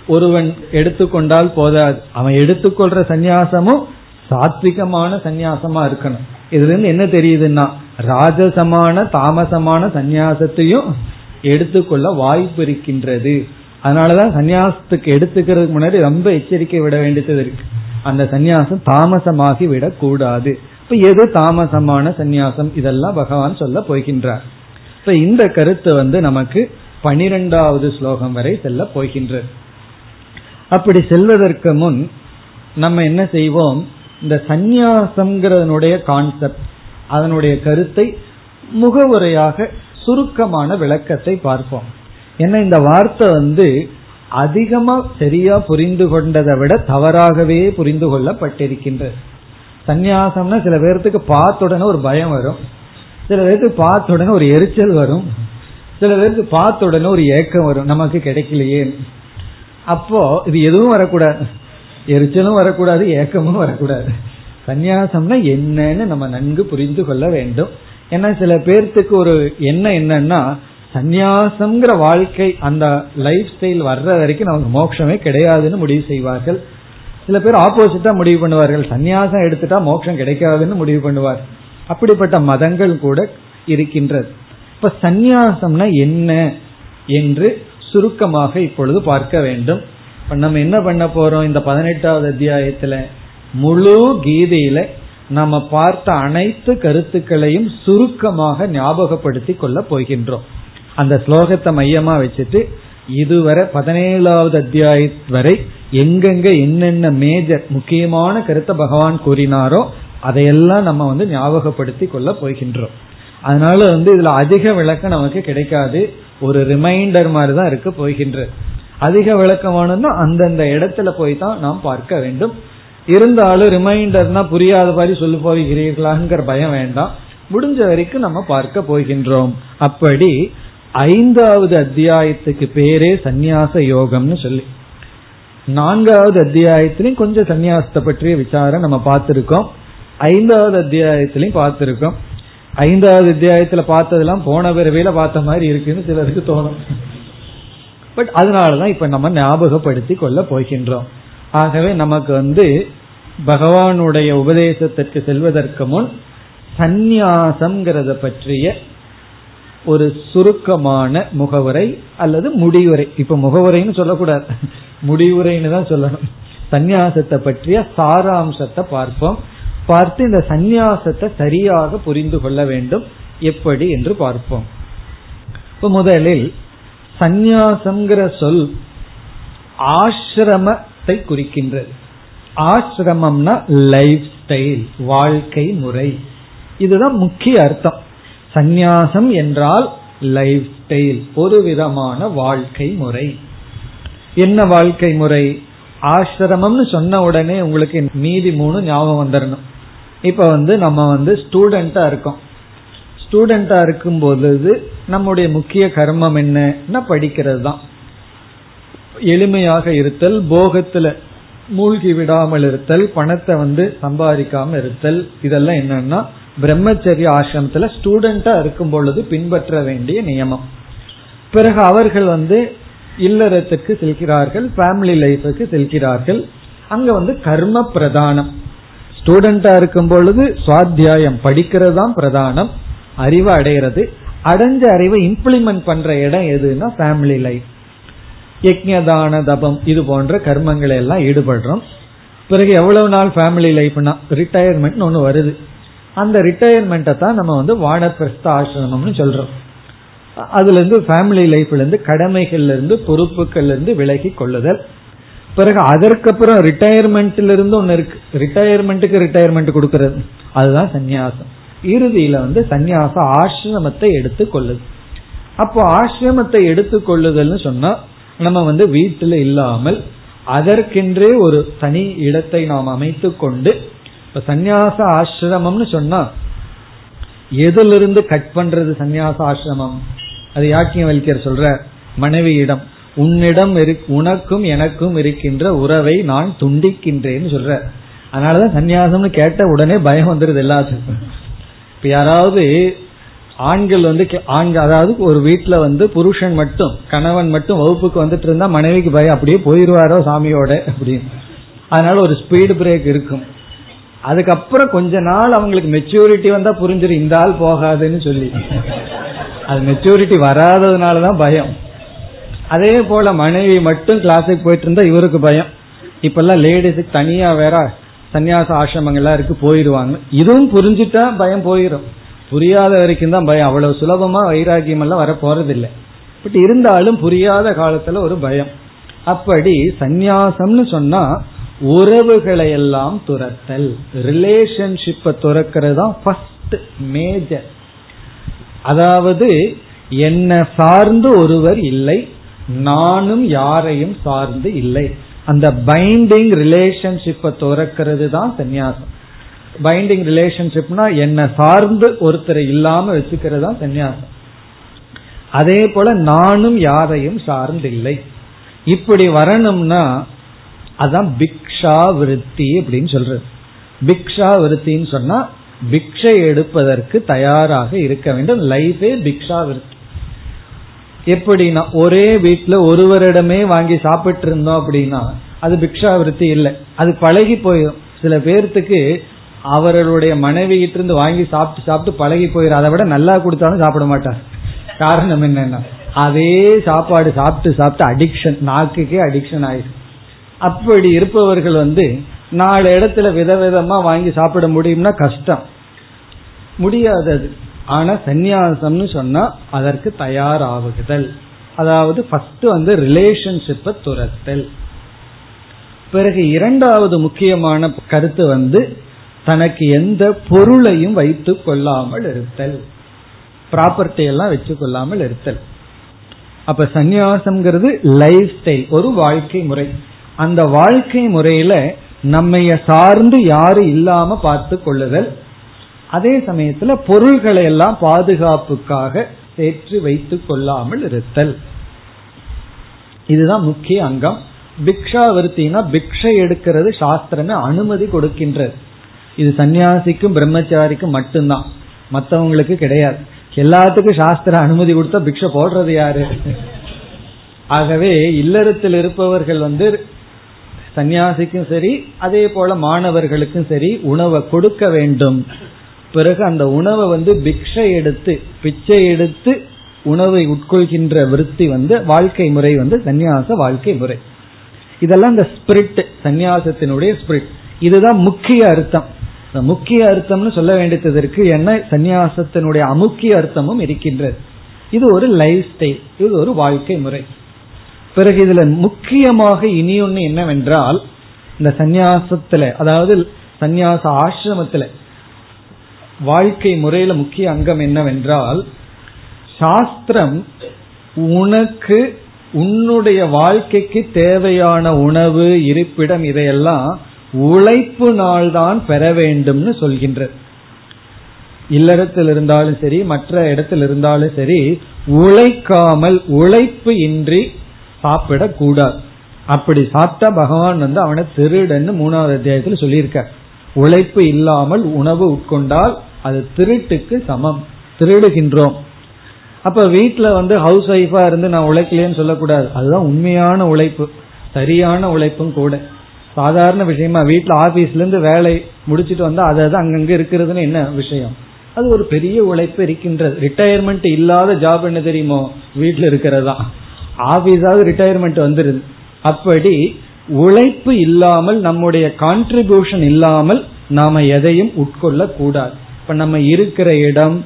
ஒருவன் எடுத்துக்கொண்டால் போதாது. அவன் எடுத்துக்கொள்ற சந்நியாசமும் சாத்விகமான சந்நியாசமா இருக்கணும். இதுல இருந்து என்ன தெரியுதுன்னா ராஜசமான தாமசமான சந்நியாசத்தையும் எடுத்துக்கொள்ள வாய்ப்பு இருக்கின்றது. அதனாலதான் சந்நியாசத்துக்கு எடுத்துக்கிறதுக்கு முன்னாடி ரொம்ப எச்சரிக்கை விட வேண்டியது இருக்கு. அந்த சந்நியாசம் தாமசமாகி விடக்கூடாது. இப்ப எது தாமசமான சந்நியாசம்? இதெல்லாம் பகவான் சொல்ல போகின்றார். இப்ப இந்த கருத்து வந்து நமக்கு பனிரெண்டாவது ஸ்லோகம் வரை செல்ல போகின்றது. அப்படி செல்வதற்கு முன் நம்ம என்ன செய்வோம்? இந்த சந்நியாசம்ங்கிறதனுடைய கான்செப்ட் அதனுடைய கருத்தை முகவுரையாக சுருக்கமான விளக்கத்தை பார்ப்போம். ஏன்னா இந்த வார்த்தை வந்து அதிகமா சரியா புரிந்து கொண்டதை விட தவறாகவே புரிந்து கொள்ளப்பட்டிருக்கின்றது. சந்நியாசம்னா சில பேர்த்துக்கு பார்த்த உடனே ஒரு பயம் வரும். சில பேர்த்துக்கு பார்த்த உடனே ஒரு எரிச்சல் வரும். சில பேருக்கு பார்த்த உடனே ஒரு ஏக்கம் வரும். நமக்கு கிடைக்கலையே. அப்போ இது எதுவும் வரக்கூடாது. எரிச்சலும் வரக்கூடாது ஏக்கமும் வரக்கூடாது. சந்நியாசம்னா என்னன்னு நம்ம நன்கு புரிந்து கொள்ள வேண்டும். ஏன்னா சில பேர்த்துக்கு ஒரு என்ன என்னன்னா சந்நியாசம்ங்கிற வாழ்க்கை அந்த லைஃப் ஸ்டைல் வர்ற வரைக்கும் நமக்கு மோட்சமே கிடையாதுன்னு முடிவு செய்வார்கள். சில பேர் ஆப்போசிட்டா முடிவு பண்ணுவார்கள். சந்நியாசம் எடுத்துட்டா மோட்சம் கிடைக்காதுன்னு முடிவு பண்ணுவார். அப்படிப்பட்ட மதங்கள் கூட இருக்கின்றது. இப்ப சந்நியாசம்னா என்ன என்று சுருக்கமாக இப்பொழுது பார்க்க வேண்டும். நம்ம என்ன பண்ண போறோம்? இந்த பதினெட்டாவது அத்தியாயத்துல முழு கீதையில நம்ம பார்த்த அனைத்து கருத்துக்களையும் சுருக்கமாக ஞாபகப்படுத்தி கொள்ள போகின்றோம். அந்த ஸ்லோகத்தை மையமா வச்சுட்டு இதுவரை பதினேழாவது அத்தியாய வரை எங்கெங்க என்னென்ன மேஜர் முக்கியமான கருத்தை பகவான் கூறினாரோ அதையெல்லாம் நம்ம வந்து ஞாபகப்படுத்தி கொள்ள போகின்றோம். அதனால வந்து இதுல அதிக விளக்கம் நமக்கு கிடைக்காது. ஒரு ரிமைண்டர் மாதிரி தான் இருக்க போகின்றது. அதிக விளக்கமானதுன்னா அந்தந்த இடத்துல போய் தான் நாம் பார்க்க வேண்டும். இருந்தாலும் ரிமைண்டர்னா புரியாத மாதிரி சொல்லி போகிறீர்களாங்கிற பயம் வேண்டாம். முடிஞ்ச வரைக்கும் நம்ம பார்க்க போகின்றோம். அப்படி ஐந்தாவது அத்தியாயத்துக்கு பேரே சந்நியாச யோகம்னு சொல்லி. நான்காவது அத்தியாயத்திலையும் கொஞ்சம் சந்நியாசத்தை பற்றிய விசாரம் நம்ம பார்த்திருக்கோம். ஐந்தாவது அத்தியாயத்திலையும் பார்த்திருக்கோம். ஐந்தாவது அத்தியாயத்துல பார்த்ததெல்லாம் போன பிறவையில பார்த்த மாதிரி இருக்குன்னு சிலருக்கு தோணும். பட் அதனாலதான் இப்ப நம்ம ஞாபகப்படுத்தி கொள்ள போகின்றோம். ஆகவே நமக்கு வந்து பகவானுடைய உபதேசத்திற்கு செல்வதற்கு முன் சந்நியாசம்ங்கிறத பற்றிய ஒரு சுருக்கமான முகவுரை அல்லது முடிவுரை. இப்ப முகவுரைன்னு சொல்லக்கூடாது. முடிவுரைன்னு தான் சொல்லணும். சந்நியாசத்தை பற்றிய சாராம்சத்தை பார்ப்போம். பார்த்து இந்த சந்நியாசத்தை சரியாக புரிந்து கொள்ள வேண்டும். எப்படி என்று பார்ப்போம். இப்ப முதலில் சந்நியாசம்ங்கிற சொல் ஆசிரமத்தை குறிக்கின்றது. ஆசிரமம்னா லைஃப் ஸ்டைல் வாழ்க்கை முறை. இதுதான் முக்கிய அர்த்தம். சந்நியாசம் என்றால் லைஃப் ஸ்டைல் ஒரு விதமான வாழ்க்கை முறை. என்ன வாழ்க்கை முறை? ஆசிரமம்னு சொன்ன உடனே உங்களுக்கு மீதி மூணு ஞாபகம் வந்துடணும் இப்ப வந்து நம்ம வந்து ஸ்டூடெண்டா இருக்கோம். ஸ்டூடெண்டா இருக்கும் பொழுது நம்முடைய முக்கிய கர்மம் என்னன்னா படிக்கிறது தான். எளிமையாக இருத்தல் போகத்துல மூழ்கி விடாமல் இருத்தல் பணத்தை வந்து சம்பாதிக்காம இருத்தல் இதெல்லாம் என்னன்னா பிரம்மச்சரிய ஆசிரமத்துல ஸ்டூடெண்டா இருக்கும் பொழுது பின்பற்ற வேண்டிய நியமம். பிறகு அவர்கள் வந்து இல்லறத்துக்கு செல்கிறார்கள் ஃபேமிலி லைஃபுக்கு செல்கிறார்கள். அங்க வந்து கர்ம பிரதானம். ஸ்டூடெண்டா இருக்கும் பொழுது சுவாத்தியாயம் படிக்கிறது தான் பிரதானம். அறிவை அடைகிறது. அடைஞ்ச அறிவை இம்ப்ளிமெண்ட் பண்ற இடம் எதுன்னா ஃபேமிலி லைஃப் யக்ஞதான தபம் இது போன்ற கர்மங்களை எல்லாம் ஈடுபடுறோம். பிறகு எவ்வளவு நாள் ஃபேமிலி லைஃப்னா ரிட்டையர்மெண்ட் ஒன்று வருது. அந்த ரிட்டையர்மெண்ட்டை தான் நம்ம வந்து வானப்பிரஸ்த ஆசிரமம்னு சொல்றோம். அதுல இருந்து ஃபேமிலி லைஃப்ல இருந்து கடமைகள்ல இருந்து பொறுப்புகள்ல இருந்து விலகி கொள்ளுதல். பிறகு அதற்கப்புறம் ரிட்டையர்மெண்ட்ல இருந்து ஒன்னு இருக்கு. ரிட்டையர்மெண்ட்டுக்கு ரிட்டையர்மெண்ட் கொடுக்கறது. அதுதான் சந்நியாசம். இறுதியில வந்து சந்நியாச ஆசிரமத்தை எடுத்து கொள்ளுது. அப்போ ஆசிரமத்தை எடுத்து கொள்ளுதல்னு சொன்னா நம்ம வந்து வீட்டில் இல்லாமல் அதற்கென்றே ஒரு தனி இடத்தை நாம் அமைத்து கொண்டு இப்ப சந்நியாச ஆசிரமம்னு சொன்னா எதிலிருந்து கட் பண்றது சந்நியாச ஆசிரமம்? அது யாக்கியம் வலிக்கர் சொல்ற மனைவியிடம் உன்னிடம் உனக்கும் எனக்கும் இருக்கின்ற உறவை நான் துண்டிக்கின்றேன்னு சொல்ற. அதனாலதான் சந்நியாசம்னு கேட்ட உடனே பயம் வந்துருது எல்லாத்துக்கும். இப்ப யாராவது ஆண்கள் வந்து ஆண்கள் அதாவது ஒரு வீட்டுல வந்து புருஷன் மட்டும் கணவன் மட்டும் வகுப்புக்கு வந்துட்டு இருந்தா மனைவிக்கு பயம் அப்படியே போயிருவாரோ சாமியோட அப்படின்னு. அதனால ஒரு ஸ்பீடு பிரேக் இருக்கும். அதுக்கப்புறம் கொஞ்ச நாள் அவங்களுக்கு மெச்சூரிட்டி வந்தா புரிஞ்சிடும் இந்த ஆள் போகாதுன்னு சொல்லி. அது மெச்சூரிட்டி வராததுனாலதான் பயம். அதே போல மனைவி மட்டும் கிளாஸுக்கு போயிட்டு இருந்தா இவருக்கு பயம். இப்பெல்லாம் லேடிஸுக்கு தனியா வேற சன்னியாச ஆசிரமங்கள்லாம் இருக்கு போயிடுவாங்க. இதுவும் புரிஞ்சுட்டா பயம் போயிடும் புரியாத வரைக்கும் தான் பயம். அவ்வளவு சுலபமா வைராகியம் எல்லாம் வர போறதில்லை பட் இருந்தாலும் புரியாத காலத்துல ஒரு பயம். அப்படி சந்நியாசம்னு சொன்னா உறவுகளை எல்லாம் துரத்தல். ரிலேஷன்ஷிப்பை துறக்கிறது தான் ஃபர்ஸ்ட் மேஜர் அதாவது என்னை சார்ந்து ஒருவர் இல்லை நானும் யாரையும் சார்ந்து இல்லை. அந்த பைண்டிங் ரிலேஷன்ஷிப்பை துறக்கிறது தான் சன்னியாசம் பைண்டிங் ரிலேஷன்ஷிப்னா என்னை சார்ந்து ஒருத்தரை இல்லாம வச்சுக்கிறது தான் சன்னியாசம் அதே போல நானும் யாரையும் சார்ந்து இல்லை. இப்படி வரணும்னா அதான் பிக்ஷா விருத்தி அப்படின்னு சொல்றது. பிக்ஷா விருத்தின்னு சொன்னா பிக்ஷை எடுப்பதற்கு தயாராக இருக்க வேண்டும். லைஃபே பிக்ஷா விருத்தி எப்படின்னா ஒரே வீட்டுல ஒருவரிடமே வாங்கி சாப்பிட்டு இருந்தோம் அப்படின்னா அது பிக்ஷா விருத்தி இல்லை. அது பழகி போயிடும் சில பேர்த்துக்கு அவர்களுடைய மனைவி கிட்ட இருந்து வாங்கி சாப்பிட்டு சாப்பிட்டு பழகி போயிடும் அதை விட நல்லா கொடுத்தாலும் சாப்பிட மாட்டார். காரணம் என்னன்னா அதே சாப்பாடு சாப்பிட்டு சாப்பிட்டு அடிக்ஷன் நாக்குக்கே அடிக்ஷன் ஆயிடும் அப்படி இருப்பவர்கள் வந்து நாலு இடத்துல விதவிதமா வாங்கி சாப்பிட முடியும்னா கஷ்டம். முடியாதது ஆனா சந்நியாசம்னு சொன்னா அதற்கு தயாராகுதல். அதாவது ஃபர்ஸ்ட் வந்து ரிலேஷன்ஷிப்பை துரத்தல். பிறகு இரண்டாவது முக்கியமான கருத்து வந்து தனக்கு எந்த பொருளையும் வைத்து கொள்ளாமல் இருத்தல். ப்ராப்பர்ட்டி எல்லாம் வச்சு கொள்ளாமல் இருத்தல். அப்ப சந்நியாசம்ங்கிறது லைஃப் ஸ்டைல் ஒரு வாழ்க்கை முறை. அந்த வாழ்க்கை முறையில நம்மைய சார்ந்து யாரும் இல்லாம பார்த்து கொள்ளுதல். அதே சமயத்துல பொருள்களை எல்லாம் பாதுகாப்புக்காக சேர்த்து வைத்து கொள்ளாமல் இருத்தல். இதுதான் முக்கிய அங்கம். பிக்ஷாவிருத்தினா பிக்ஷை எடுக்கிறது சாஸ்திரமே அனுமதி கொடுக்கின்றது. இது சன்னியாசிக்கும் பிரம்மச்சாரிக்கும் மட்டும்தான். மற்றவங்களுக்கு கிடையாது. எல்லாத்துக்கும் சாஸ்திர அனுமதி கொடுத்தா பிக்ஷை போடுறது யாரு? ஆகவே இல்லறத்தில் இருப்பவர்கள் வந்து சன்னியாசிக்கும் சரி அதே போல மாணவர்களுக்கும் சரி உணவை கொடுக்க வேண்டும். பிறகு அந்த உணவை வந்து பிக்ஷை எடுத்து பிச்சை எடுத்து உணவை உட்கொள்கின்ற விருத்தி வந்து வாழ்க்கை முறை வந்து சன்னியாச வாழ்க்கை முறை. இதெல்லாம் இந்த ஸ்பிரிட் சந்நியாசத்தினுடைய ஸ்பிரிட் இதுதான் முக்கிய அர்த்தம். முக்கிய அர்த்தம்னு சொல்ல வேண்டியது இருக்கு என்ன? சந்நியாசத்தினுடைய அமுக்கிய அர்த்தமும் இருக்கின்றது. இது ஒரு லைஃப் ஸ்டைல் இது ஒரு வாழ்க்கை முறை. பிறகு இதுல முக்கியமாக இனி ஒன்று என்னவென்றால் இந்த சந்நியாசத்துல அதாவது சந்நியாச ஆசிரமத்துல வாழ்க்கை முறையில முக்கிய அங்கம் என்னவென்றால் சாஸ்திரம் உனக்கு உன்னுடைய வாழ்க்கைக்கு தேவையான உணவு இருப்பிடம் இதையெல்லாம் உழைப்பு நாள்தான் பெற வேண்டும்னு சொல்கின்றது. இல்லறத்தில் இருந்தாலும் சரி மற்ற இடத்தில் இருந்தாலும் சரி உழைக்காமல் உழைப்பு இன்றி சாப்பிடக்கூடாது. அப்படி சாப்பிட்டா பகவான் வந்து அவனை திருடன்னு மூணாவது அத்தியாயத்தில் சொல்லியிருக்க. உழைப்பு இல்லாமல் உணவு உட்கொண்டால் அது திருட்டுக்கு சமம். திருடுகின்றோம். அப்ப வீட்டுல வந்து ஹவுஸ் ஒய்ஃபா இருந்து நான் உழைக்கலன்னு சொல்லக்கூடாது. அதுதான் உண்மையான உழைப்பு. சரியான உழைப்பும் கூட. சாதாரண விஷயமா வீட்டுல ஆபீஸ்ல இருந்து வேலை முடிச்சிட்டு வந்தா அதாவது அங்கங்க இருக்கிறதுன்னு என்ன விஷயம்? அது ஒரு பெரிய உழைப்பு இருக்கின்றது. ரிட்டையர்மெண்ட் இல்லாத ஜாப் என்ன தெரியுமோ? வீட்டுல இருக்கிறதா ஆபீஸாவது ரிட்டையர்மெண்ட் வந்துருது. அப்படி உழைப்பு இல்லாமல் நம்முடைய கான்ட்ரிபியூஷன் இல்லாமல் நாம எதையும் உட்கொள்ள கூடாது இப்ப நம்ம இருக்கிற இடம்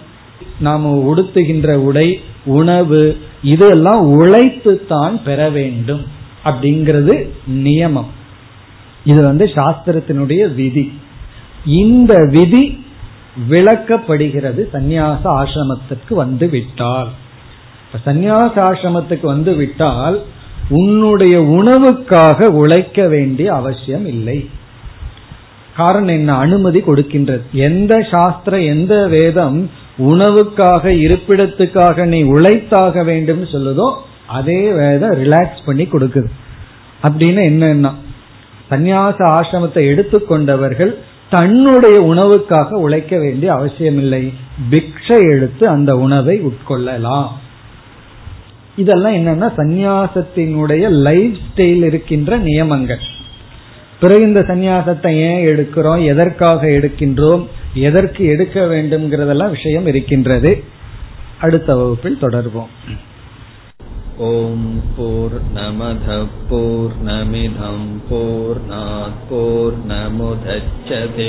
நாம உடுத்துகின்ற உடை உணவு இதெல்லாம் உழைத்து தான் பெற வேண்டும் அப்படிங்கிறது நியமம். இது வந்து சாஸ்திரத்தினுடைய விதி. இந்த விதி விளக்கப்படுகிறது சந்நியாச ஆசிரமத்திற்கு வந்து விட்டால். சந்நியாச ஆசிரமத்துக்கு வந்து விட்டால் உன்னுடைய உணவுக்காக உழைக்க வேண்டிய அவசியம் இல்லை. காரணம் என்ன? அனுமதி கொடுக்கின்றது. எந்த சாஸ்திரம் எந்த வேதம் உணவுக்காக இருப்பிடத்துக்காக நீ உழைத்தாக வேண்டும் சொல்லுதோ அதே வேதம் ரிலாக்ஸ் பண்ணி கொடுக்குது. அப்படின்னு என்னன்னா சந்நியாச ஆசிரமத்தை எடுத்துக்கொண்டவர்கள் தன்னுடைய உணவுக்காக உழைக்க வேண்டிய அவசியமில்லை. பிக்ஷை எடுத்து அந்த உணவை உட்கொள்ளலாம். இதெல்லாம் என்னன்னா சந்நியாசத்தினுடைய லைஃப் ஸ்டைல் இருக்கின்ற நியமங்கள் பிறகு இந்த சந்நியாசத்தை ஏன் எடுக்கிறோம் எதற்காக எடுக்கின்றோம் எதற்கு எடுக்க வேண்டும்ங்கிறதெல்லாம் விஷயம் இருக்கின்றது அடுத்த வகுப்பில் தொடர்வோம் ॐ पूर्णमधः पूर्णमिधं पूर्णात् पूर्णमुदच्छते